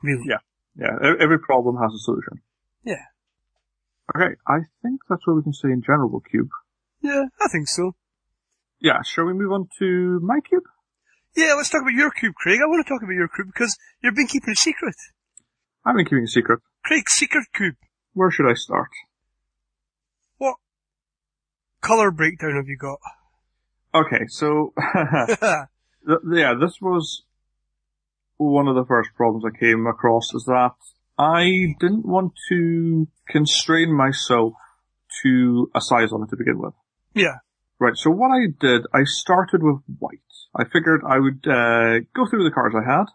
Really. Yeah. Yeah, every problem has a solution. Yeah. Okay, I think that's what we can say in general Cube. Yeah, I think so. Yeah, shall we move on to my Cube? Yeah, let's talk about your cube, Craig. I want to talk about your cube because you've been keeping a secret. I've been keeping a secret. Craig, secret cube. Where should I start? What color breakdown have you got? Okay, so, th- yeah, this was one of the first problems I came across is that I didn't want to constrain myself to a size on it to begin with. yeah. Right, so what I did, I started with white. I figured I would uh, go through the cards I had,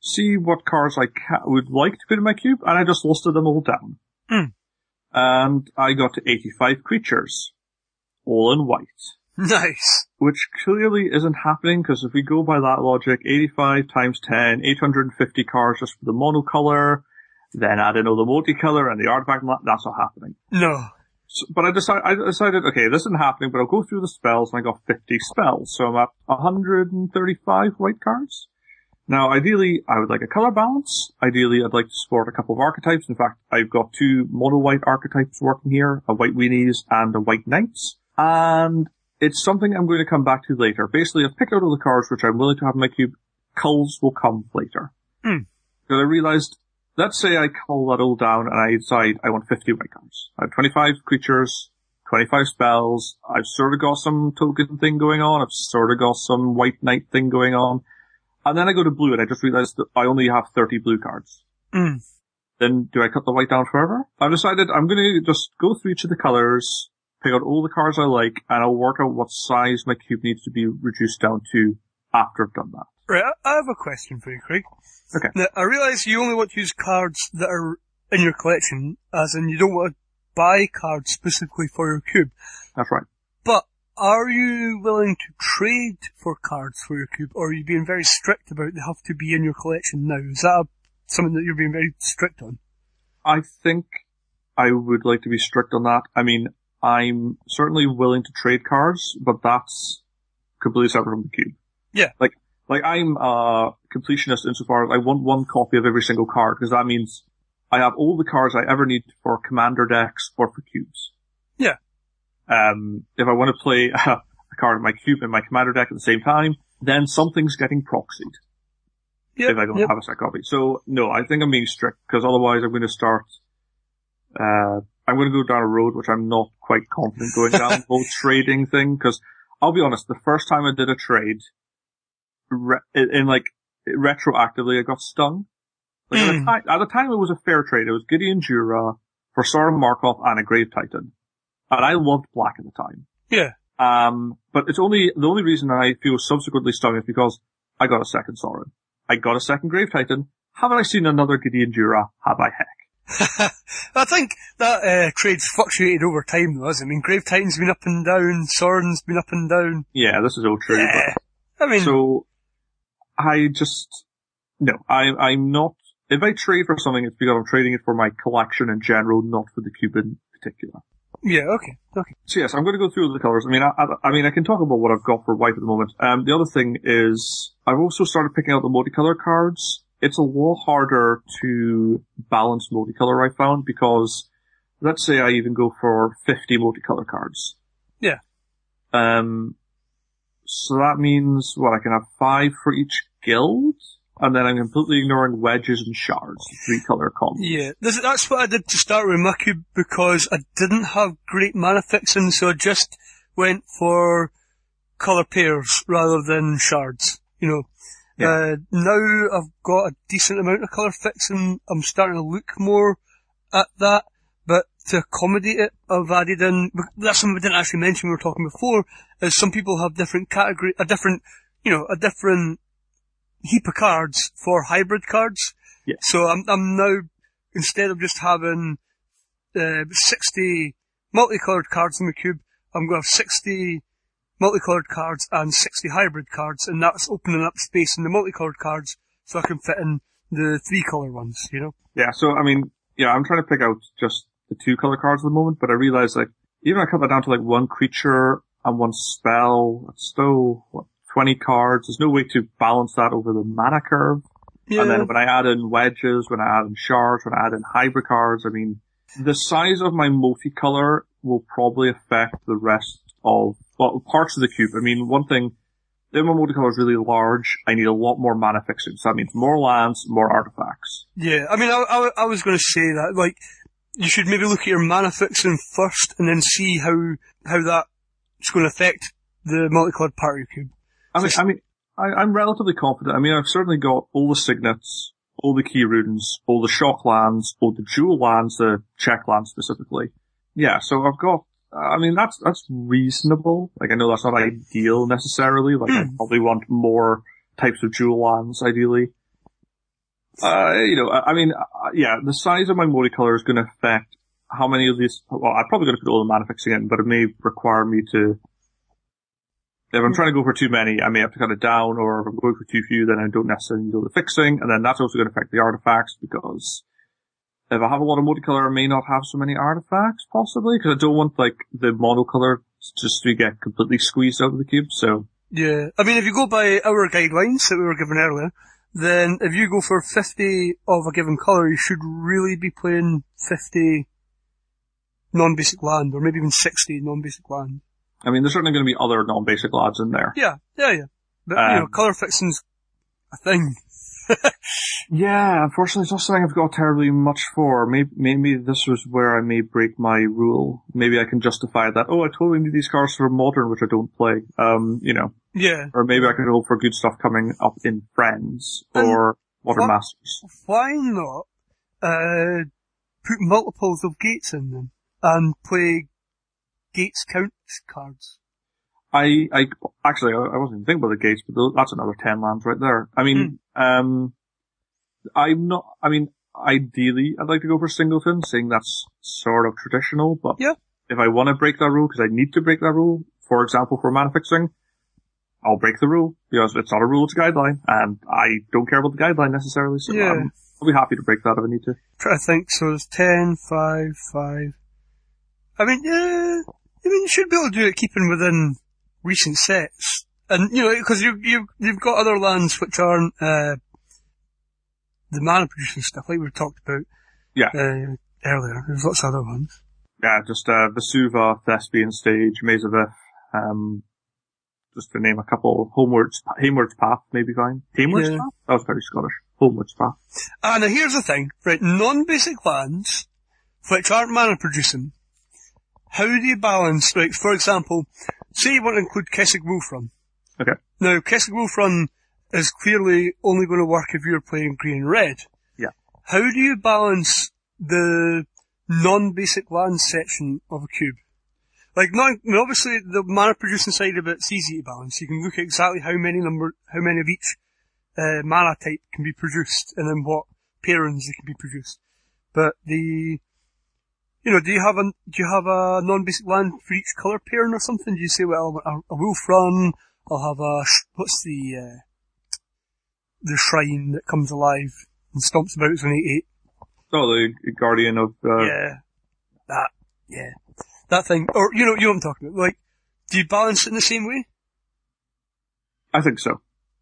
see what cards I ca- would like to put in my cube, and I just listed them all down. Hmm. And I got to 85 creatures, all in white. Nice. Which clearly isn't happening, because if we go by that logic, 85 times 10, 850 cards just for the monocolor, then add in all the multicolor and the artifact, and that- that's not happening. No. So, but I decided, I decided, okay, this isn't happening, but I'll go through the spells and I got 50 spells. So I'm at 135 white cards. Now, ideally, I would like a color balance. Ideally, I'd like to support a couple of archetypes. In fact, I've got two mono white archetypes working here, a white weenies and a white knights. And it's something I'm going to come back to later. Basically, I've picked out all the cards which I'm willing to have in my cube. Culls will come later. Because I realized let's say I cull that all down and I decide I want 50 white cards. I have 25 creatures, 25 spells. I've sort of got some token thing going on. I've sort of got some white knight thing going on. And then I go to blue and I just realized that I only have 30 blue cards. Mm. Then do I cut the white down forever? I've decided I'm going to just go through each of the colors, pick out all the cards I like, and I'll work out what size my cube needs to be reduced down to after I've done that. Right, I- have a question for you, Craig. Okay. Now, I realise you only want to use cards that are in your collection, as in you don't want to buy cards specifically for your cube. That's right. But are you willing to trade for cards for your cube, or are you being very strict about they have to be in your collection now? Is that a, something that you're being very strict on? I think I would like to be strict on that. I mean, I'm certainly willing to trade cards, but that's completely separate from the cube. Yeah. Like, like I'm a completionist insofar as I want one copy of every single card, because that means I have all the cards I ever need for commander decks or for cubes. Yeah. Um, if I want to play a, a card in my cube and my commander deck at the same time, then something's getting proxied Yep, if I don't yep. have a set copy. So no, I think I'm being strict because otherwise I'm going to start. Uh, I'm going to go down a road which I'm not quite confident going down the whole trading thing because I'll be honest, the first time I did a trade, re- in, like retroactively, I got stung. Like at, the Mm. time, at the time, it was a fair trade. It was Gideon Jura for Sorin Markov and a Grave Titan, and I loved black at the time. Yeah. Um, but it's only, the only reason I feel subsequently stung is because I got a second Sorin. I got a second Grave Titan. Haven't I seen another Gideon Jura? Have I heck? I think that uh, trade's fluctuated over time, though, hasn't it? I mean, Grave Titan's been up and down, Sorin's been up and down. Yeah, this is all true. Yeah. I mean, So, I just, no, I, I'm not, if I trade for something, it's because I'm trading it for my collection in general, not for the cube in particular. Yeah, okay, okay. So yes, I'm going to go through the colours. I mean, I, I, I mean, I can talk about what I've got for white at the moment. Um, the other thing is, I've also started picking out the multicolor cards. It's a lot harder to balance multicolor, I found, because let's say I even go for 50 multicolor cards. Yeah. Um, so that means, what, I can have five for each guild? And then I'm completely ignoring wedges and shards, three color combos. Yeah, this, that's what I did to start with cube because I didn't have great mana fixing, so I just went for color pairs rather than shards. You know, Yeah. uh, now I've got a decent amount of color fixing. I'm starting to look more at that, but to accommodate it, I've added in. That's something we didn't actually mention. We were talking before. Is some people have different category, a different, you know, a different heap of cards for hybrid cards. Yeah. So I'm, I'm now, instead of just having, uh, 60 multicolored cards in the cube, I'm going to have 60 multicolored cards and 60 hybrid cards, and that's opening up space in the multicolored cards so I can fit in the three color ones, you know? Yeah, so I mean, yeah, I'm trying to pick out just the two color cards at the moment, but I realize like, even I cut that down to like one creature and one spell, that's still, what, 20 cards. There's no way to balance that over the mana curve. Yeah. And then when I add in wedges, when I add in shards, when I add in hybrid cards, I mean, the size of my multicolor will probably affect the rest of, well, parts of the cube. I mean, one thing, if my multicolor is really large, I need a lot more mana fixing. So that means more lands, more artifacts. Yeah, I mean, I, I, I was going to say that, like, you should maybe look at your mana fixing first and then see how, how that's going to affect the multicolored part of your cube. I mean, So- I mean, I, I'm relatively confident. I mean, I've certainly got all the signets, all the key runes, all the shock lands, all the dual lands, the check lands specifically. Yeah, so I've got, I mean, that's, that's reasonable. Like, I know that's not ideal necessarily. Like, I probably want more types of dual lands, ideally. Uh, you know, I, I mean, uh, yeah, the size of my multicolor is going to affect how many of these, well, I'm probably going to put all the mana fixing in, but it may require me to if I'm trying to go for too many, I may have to cut it down, or if I'm going for too few, then I don't necessarily need all the fixing, and then that's also going to affect the artifacts, because if I have a lot of multicolor, I may not have so many artifacts, possibly, because I don't want, like, the monocolor just to get completely squeezed out of the cube, so, Yeah. I mean, if you go by our guidelines that we were given earlier, then if you go for 50 of a given colour, you should really be playing 50 non-basic land, or maybe even 60 non-basic land. I mean, there's certainly going to be other non-basic lands in there. Yeah, yeah, yeah. But, you know, Um, colour fixing's a thing. Yeah, unfortunately, it's not something I've got terribly much for. Maybe, maybe this was where I may break my rule. Maybe I can justify that. Oh, I totally need these cards for modern, which I don't play. Um, you know, Yeah. or maybe I could hope for good stuff coming up in Friends And or Modern what- Masters. Why not, uh, put multiples of gates in them, and play gates count cards? I, I actually, I I wasn't even thinking about the gates, but that's another ten lands right there. I mean, um, I'm not. I mean, ideally, I'd like to go for singleton, seeing that's sort of traditional. But Yeah. if I want to break that rule, because I need to break that rule, for example, for mana fixing, I'll break the rule because it's not a rule; it's a guideline, and I don't care about the guideline necessarily. So Yeah. I'm, I'll be happy to break that if I need to. to think. So there's 10, 5, 5. I mean, yeah, I mean, you should be able to do it keeping within recent sets. And, you know, because you, you, you've got other lands which aren't, uh, the mana producing stuff, like we've talked about, Yeah. uh, earlier. There's lots of other ones. Yeah, just uh, Vesuva, Thespian Stage, Maze of Ith, um, just to name a couple. Homewards, Homewards Path, maybe fine. Homewards Yeah. Path? That was very Scottish. Homewards Path. Ah, now here's the thing, right? Non-basic lands, which aren't mana producing, how do you balance, like, for example, say you want to include Kessig Wolf Run. Okay. Now, Kessig Wolf Run is clearly only going to work if you're playing green and red. Yeah. How do you balance the non-basic land section of a cube? Like, not, obviously the mana producing side of it's easy to balance. You can look at exactly how many number, how many of each uh, mana type can be produced and then what pairings they can be produced. But the, you know, do you have a, do you have a non-basic land for each colour pairing or something? Do you say, well, a, a wolf run, I'll have a, what's the, uh, the shrine that comes alive and stomps about as an 8-8? Oh, the Guardian of, uh, Yeah. That, yeah. that thing, or you know, you know what I'm talking about. Like, do you balance it in the same way? I think so.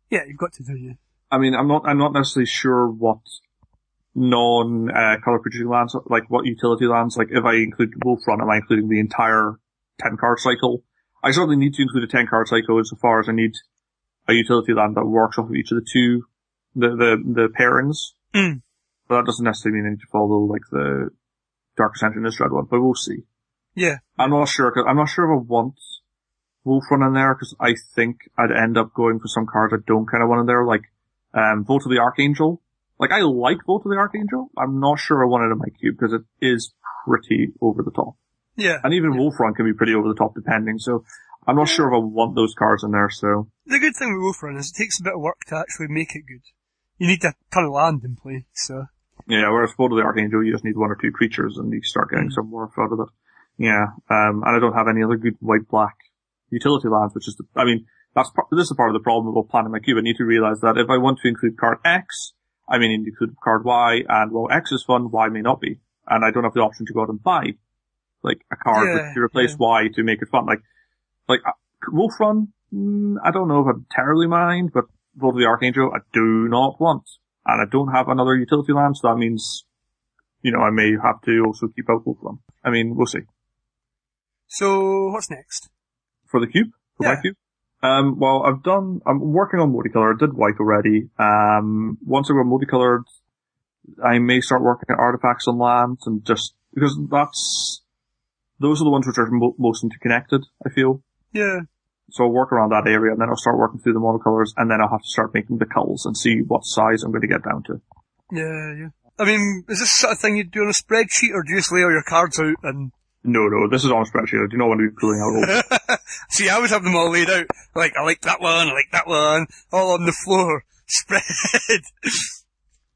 Yeah, you've got to do you. I mean, I'm not, I'm not necessarily sure what non, uh, color producing lands, like what utility lands, like if I include Wolf Run, am I including the entire 10 card cycle? I certainly need to include a 10 card cycle insofar as I need a utility land that works off of each of the two, the, the, the pairings. Mm. But that doesn't necessarily mean I need to follow like the Dark Ascension Innistrad one, but we'll see. Yeah. I'm not sure, cause I'm not sure if I want Wolf Run in there, cause I think I'd end up going for some cards I don't kind of want in there, like, um, Vault of the Archangel. Like, I like Vault of the Archangel. I'm not sure I want it in my cube, because it is pretty over the top. Yeah. And even Wolf Run can be pretty over the top depending, so I'm not sure if I want those cards in there, so. The good thing with Wolf Run is it takes a bit of work to actually make it good. You need a ton of land in play, so. Yeah, whereas Vault of the Archangel, you just need one or two creatures and you start getting some more out of it. Yeah, um, and I don't have any other good white-black utility lands, which is, the, I mean, that's part, this is part of the problem about planning my cube. I need to realize that if I want to include card X, I mean, you could card Y, and well, X is fun, Y may not be. And I don't have the option to go out and buy, like, a card Yeah, to replace yeah. Y to make it fun. Like, like, uh, Wolf Run, mm, I don't know if I'd terribly mind, but Vault of the Archangel, I do not want. And I don't have another utility land, so that means, you know, I may have to also keep out Wolf Run. I mean, we'll see. So, what's next? For the cube? For Yeah. my cube? Um, well, I've done, I'm working on multicolor. I did white already. Um, once I go multicolored, I may start working at artifacts on lands and just, because that's, those are the ones which are mo- most interconnected, I feel. Yeah. So I'll work around that area and then I'll start working through the monocolors and then I'll have to start making the culls and see what size I'm going to get down to. Yeah, yeah. I mean, is this sort of thing you do on a spreadsheet, or do you just lay all your cards out and... No, no, this is on a spreadsheet. I do not want to be pulling out all See, I always have them all laid out. Like, I like that one, I like that one, all on the floor. Spread.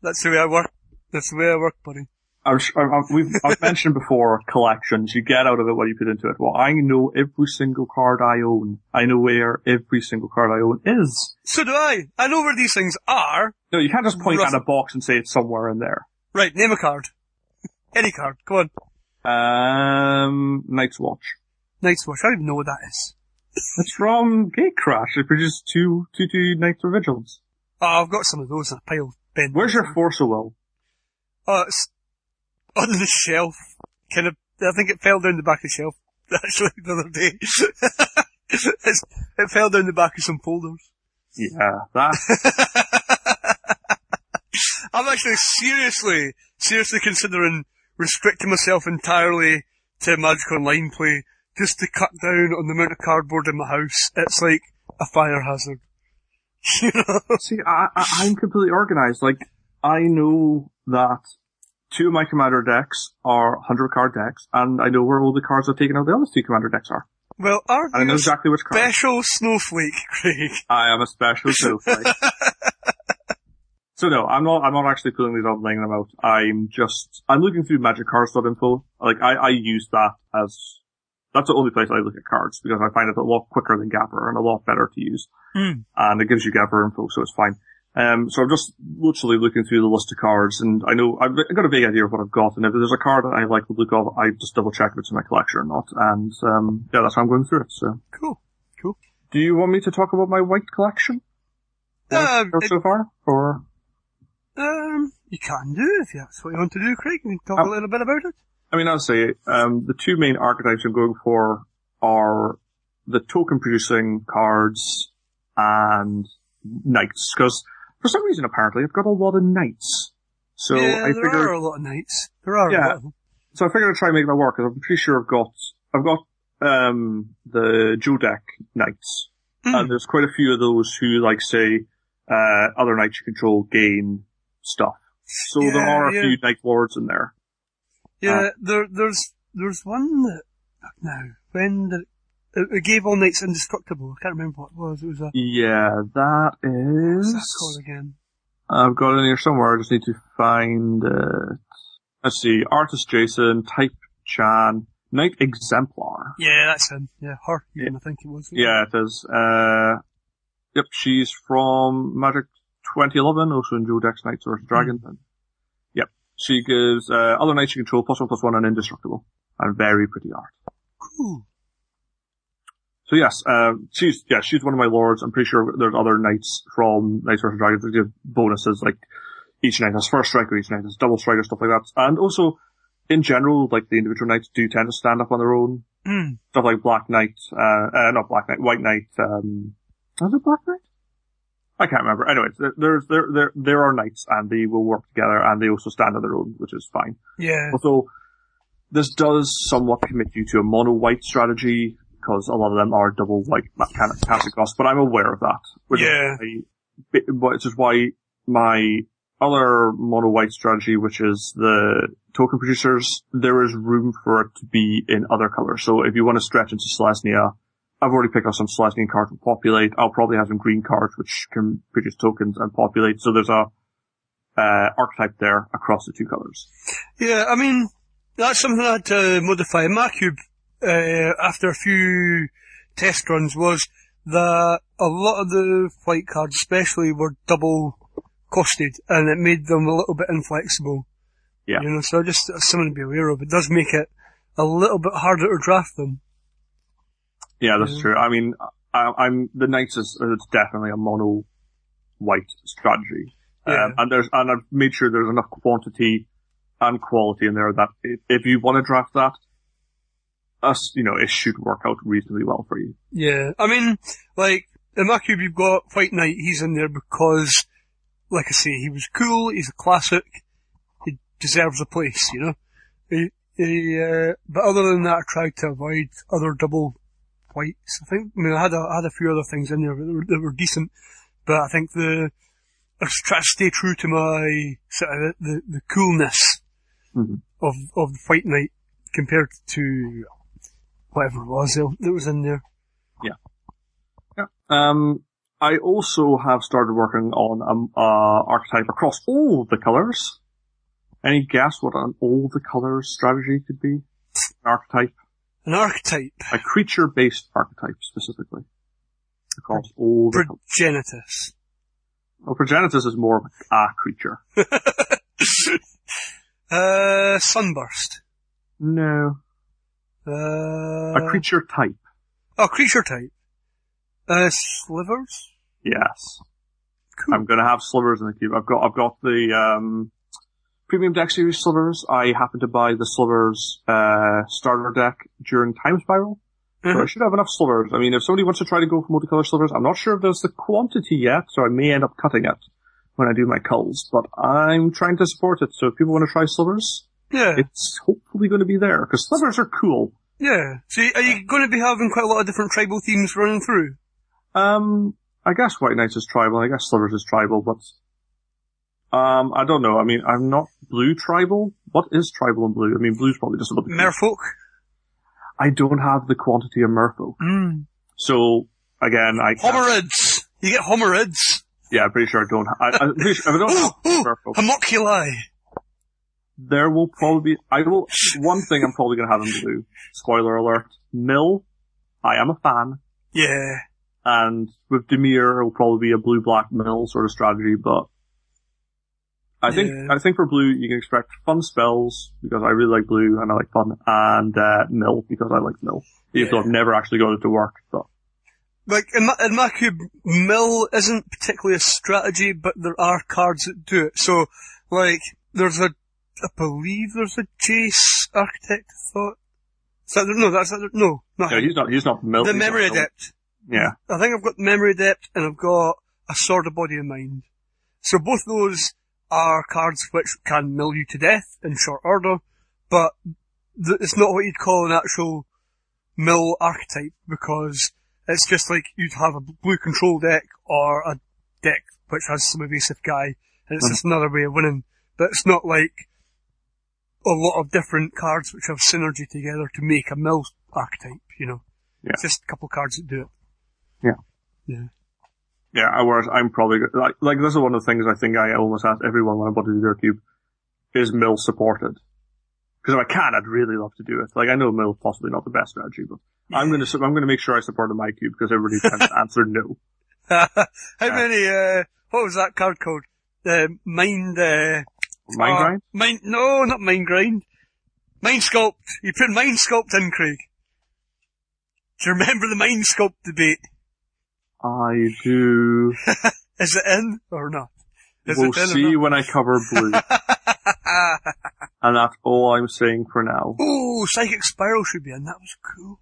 That's the way I work. That's the way I work, buddy. I'm, sh- I'm, I'm- we've, I've mentioned before collections. You get out of it what you put into it. Well, I know every single card I own. I know where every single card I own is. So do I. I know where these things are. No, you can't just point Rough- at a box and say it's somewhere in there. Right, name a card. Any card. Come on. Um, Knight's Watch. Knight's Watch. I don't even know what that is. It's from Gatecrash. It produced two, two, two Knights of Vigilance. Oh, I've got some of those in a pile. Ben. Where's your Force of Will? Oh, it's on the shelf. Kind of, I think it fell down the back of the shelf, actually, the other day. it's, it fell down the back of some folders. Yeah, that. I'm actually seriously, seriously considering restricting myself entirely to Magic Online play just to cut down on the amount of cardboard in my house. It's like a fire hazard. You know? See, I, I, I'm completely organized. Like, I know that two of my commander decks are 100 card decks, and I know where all the cards I've taken out of the other two commander decks are. Well, aren't I know exactly which cards. special snowflake, Craig? I am a special snowflake. So no, I'm not, I'm not actually pulling these out and laying them out. I'm just, I'm looking through magiccards.info. Like, I, I use that as, that's the only place I look at cards, because I find it a lot quicker than Gatherer and a lot better to use. Hmm. And it gives you Gatherer info, so it's fine. Um, so I'm just literally looking through the list of cards, and I know, I've got a big idea of what I've got, and if there's a card that I like the look of, I just double check if it's in my collection or not, and, um, yeah, that's how I'm going through it, so. Cool. Cool. Do you want me to talk about my white collection? What I've got it- so far? Or Um, you can do if that's what you want to do, Craig. Can You talk Um, a little bit about it. I mean, I'll say um, the two main archetypes I'm going for are the token producing cards and knights. Because for some reason, apparently, I've got a lot of knights. So yeah, I there figured, are a lot of knights. There are Yeah. a lot of them. so I figured I'd try and make that work. Because I'm pretty sure I've got, I've got um, the Duel Deck knights, Hmm. and there's quite a few of those who, like, say, uh, other knights you control gain stuff. So there are a yeah. few knight lords in there. Yeah, there, there's, there's one that, now, when did, it, it gave all knights indestructible. I can't remember what it was. It was a, Yeah, that is. what's that called again? I've got it in here somewhere. I just need to find it. Let's see. Artist Jason, Type Chan, Knight Exemplar. Yeah, that's him. Yeah, her, Yeah. even, I think it was. Yeah, it is. Uh, yep, she's from Magic 2011, also in Duel Decks Knights vs. Dragons. And Yep. She gives, uh, other knights you control plus one plus one and indestructible. And very pretty art. Cool. So yes, uh, she's yeah she's one of my lords. I'm pretty sure there's other knights from Knights vs Dragons that give bonuses like each knight has first strike or each knight has double strike or stuff like that. And also, in general, like the individual knights do tend to stand up on their own. Mm. Stuff like Black Knight, uh, uh not Black Knight, White Knight. Um, is it Black Knight? I can't remember. Anyways, there, there's there there there are knights and they will work together and they also stand on their own, which is fine. Yeah. Although this does somewhat commit you to a mono white strategy because a lot of them are double white kind of casting costs, but I'm aware of that. Which Yeah. Is why, which is why my other mono white strategy, which is the token producers, there is room for it to be in other colors. So if you want to stretch into Selesnya, I've already picked up some Selesnya cards to populate. I'll probably have some green cards which can produce tokens and populate. So there's a uh, archetype there across the two colors. Yeah, I mean, that's something I had to modify. In my cube, uh, after a few test runs, was that a lot of the flight cards, especially, were double costed, and it made them a little bit inflexible. Yeah. You know, so just something to be aware of. It does make it a little bit harder to draft them. Yeah, that's true. I mean, I, I'm the Knights is it's definitely a mono white strategy, Yeah. um, and there's and I've made sure there's enough quantity and quality in there that if, if you want to draft that, us, you know, it should work out reasonably well for you. Yeah, I mean, like, in my cube you've got White Knight, he's in there because, like I say, he was cool, he's a classic, he deserves a place, you know? He, he, uh, but other than that, I tried to avoid other double whites. I think, I mean, I had a, I had a few other things in there that were, that were decent, but I think the, I was trying to stay true to my, sort of, the, the, coolness Mhm. of, of the White Knight compared to whatever it was that was in there. Yeah. Yeah. Um, I also have started working on um, uh, archetype across all the colors. Any guess what an all the colors strategy could be? An Archetype. An archetype. a creature-based archetype specifically across all the. Progenitus. Well, Progenitus is more of a creature. Uh, sunburst. No, Uh, a creature type. oh, creature type. Uh, slivers? Yes, Cool. I'm going to have slivers in the cube. I've got I've got the um, premium deck series slivers. I happen to buy the slivers uh, starter deck during Time Spiral. So I should have enough slivers. I mean, if somebody wants to try to go for multicolor slivers, I'm not sure if there's the quantity yet, so I may end up cutting it when I do my culls. But I'm trying to support it, so if people want to try slivers, Yeah, it's hopefully going to be there because slivers are cool. yeah. So are you going to be having quite a lot of different tribal themes running through? Um, I guess White Knights is tribal. I guess Slivers is tribal, but um, I don't know. I mean, I'm not blue tribal. What is tribal and blue? I mean, blue's probably just about the. Merfolk? I don't have the quantity of merfolk, Mm. so again, I can't- Homarids! You get homarids! yeah, I'm pretty sure I don't. Ha- I, I'm pretty sure I don't have merfolk, Homoculi! there will probably be. I will. One thing I'm probably going to have in blue. Spoiler alert: Mill. I am a fan. Yeah. and with Dimir, it'll probably be a blue-black mill sort of strategy, but I think, Yeah. I think for blue, you can expect fun spells, because I really like blue and I like fun, and, uh, mill, because I like mill. Even though I've never actually got it to work, but, Like, in my, in my cube, mill isn't particularly a strategy, but there are cards that do it. So, like, there's a, I believe there's a Jace Architect, thought. Is that, no, that's, no, not no, him. he's not, he's not mill. The Memory. Adept. Yeah. I think I've got Memory Adept and I've got a Sword of Body and Mind. So both those are cards which can mill you to death in short order, but th- it's not what you'd call an actual mill archetype because it's just like you'd have a blue control deck or a deck which has some evasive guy and it's Mhm. just another way of winning. But it's not like a lot of different cards which have synergy together to make a mill archetype, you know. Yeah. It's just a couple cards that do it. Yeah. Yeah, whereas I'm probably, like, like this is one of the things I think I almost ask everyone when I bought to do their cube, is mill supported? Because if I can, I'd really love to do it. Like, I know mill is possibly not the best strategy, but I'm gonna, I'm gonna make sure I support my cube because everybody tends to answer no. How many, uh, what was that card called? Uh, mind, uh, Mind uh, grind? Mind, no, not mind grind. Mind sculpt. You put mind sculpt in, Craig. Do you remember the Mind Sculpt debate? I do. Is it in or not? Is we'll see when I cover blue. and that's all I'm saying for now. oh, Psychic Spiral should be in. That was cool.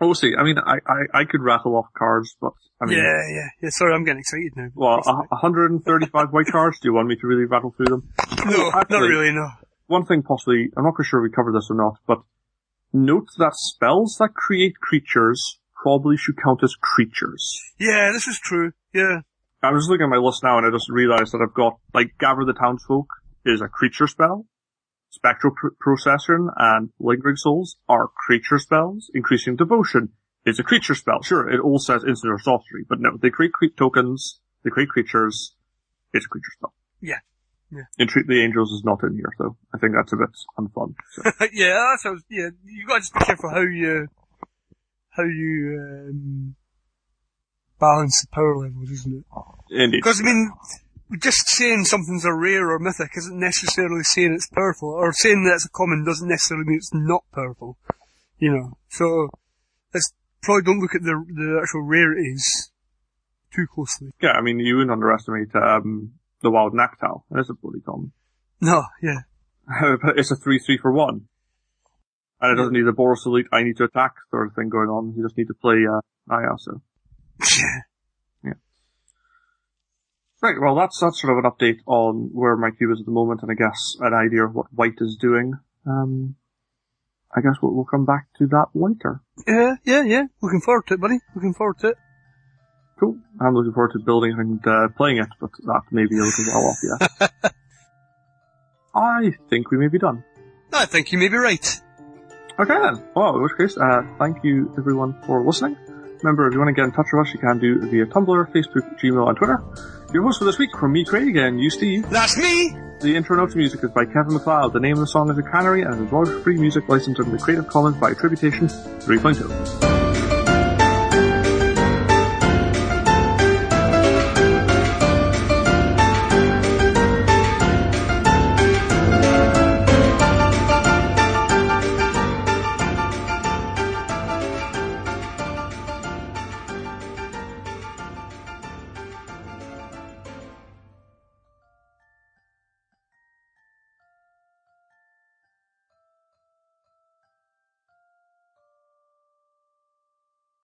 We'll see. I mean, I, I, I could rattle off cards, but I mean, yeah, yeah, yeah. Sorry, I'm getting excited now. well, a 135 white cards. Do you want me to really rattle through them? no, not really. No. One thing possibly, I'm not quite sure if we covered this or not, but note that spells that create creatures probably should count as creatures. Yeah, this is true. Yeah. I was looking at my list now and I just realized that I've got, like, Gather the Townsfolk is a creature spell. Spectral pr- Procession and Lingering Souls are creature spells. Increasing Devotion is a creature spell. Sure, it all says instant or sorcery, but no, they create cre- tokens, they create creatures, it's a creature spell. Yeah. Yeah. Entreat the Angels is not in here, so I think that's a bit unfun. So. yeah, that sounds, yeah, you gotta just be careful how you, how you, um, balance the power levels, isn't it? Indeed. Because, I mean, just saying something's a rare or mythic isn't necessarily saying it's powerful, or saying that it's a common doesn't necessarily mean it's not powerful. You know, so, let's probably don't look at the, the actual rarities too closely. Yeah, I mean, you wouldn't underestimate, um, the Wild Nacatl. It's a bloody common. No, yeah. But it's a 3-3 for 1. And it doesn't need a Boros Elite, I need to attack sort of thing going on. You just need to play, uh, Naya, so. Yeah. Right, well that's, that's sort of an update on where my cube is at the moment and I guess an idea of what white is doing. Um, I guess we'll, we'll come back to that later. Yeah, yeah, yeah. Looking forward to it, buddy. Looking forward to it. Cool. I'm looking forward to building and, uh, playing it, but that may be a little while off yeah. I think we may be done. I think you may be right. Okay then. Well, in which case, uh, thank you everyone for listening. Remember, if you want to get in touch with us, you can do via Tumblr, Facebook, Gmail, and Twitter. Your host for this week from me, Craig, and you, Steve. That's me! The intro note to music is by Kevin MacLeod. The name of the song is A Canary, and it is royalty-free music licensed under the Creative Commons by attribution 3.0.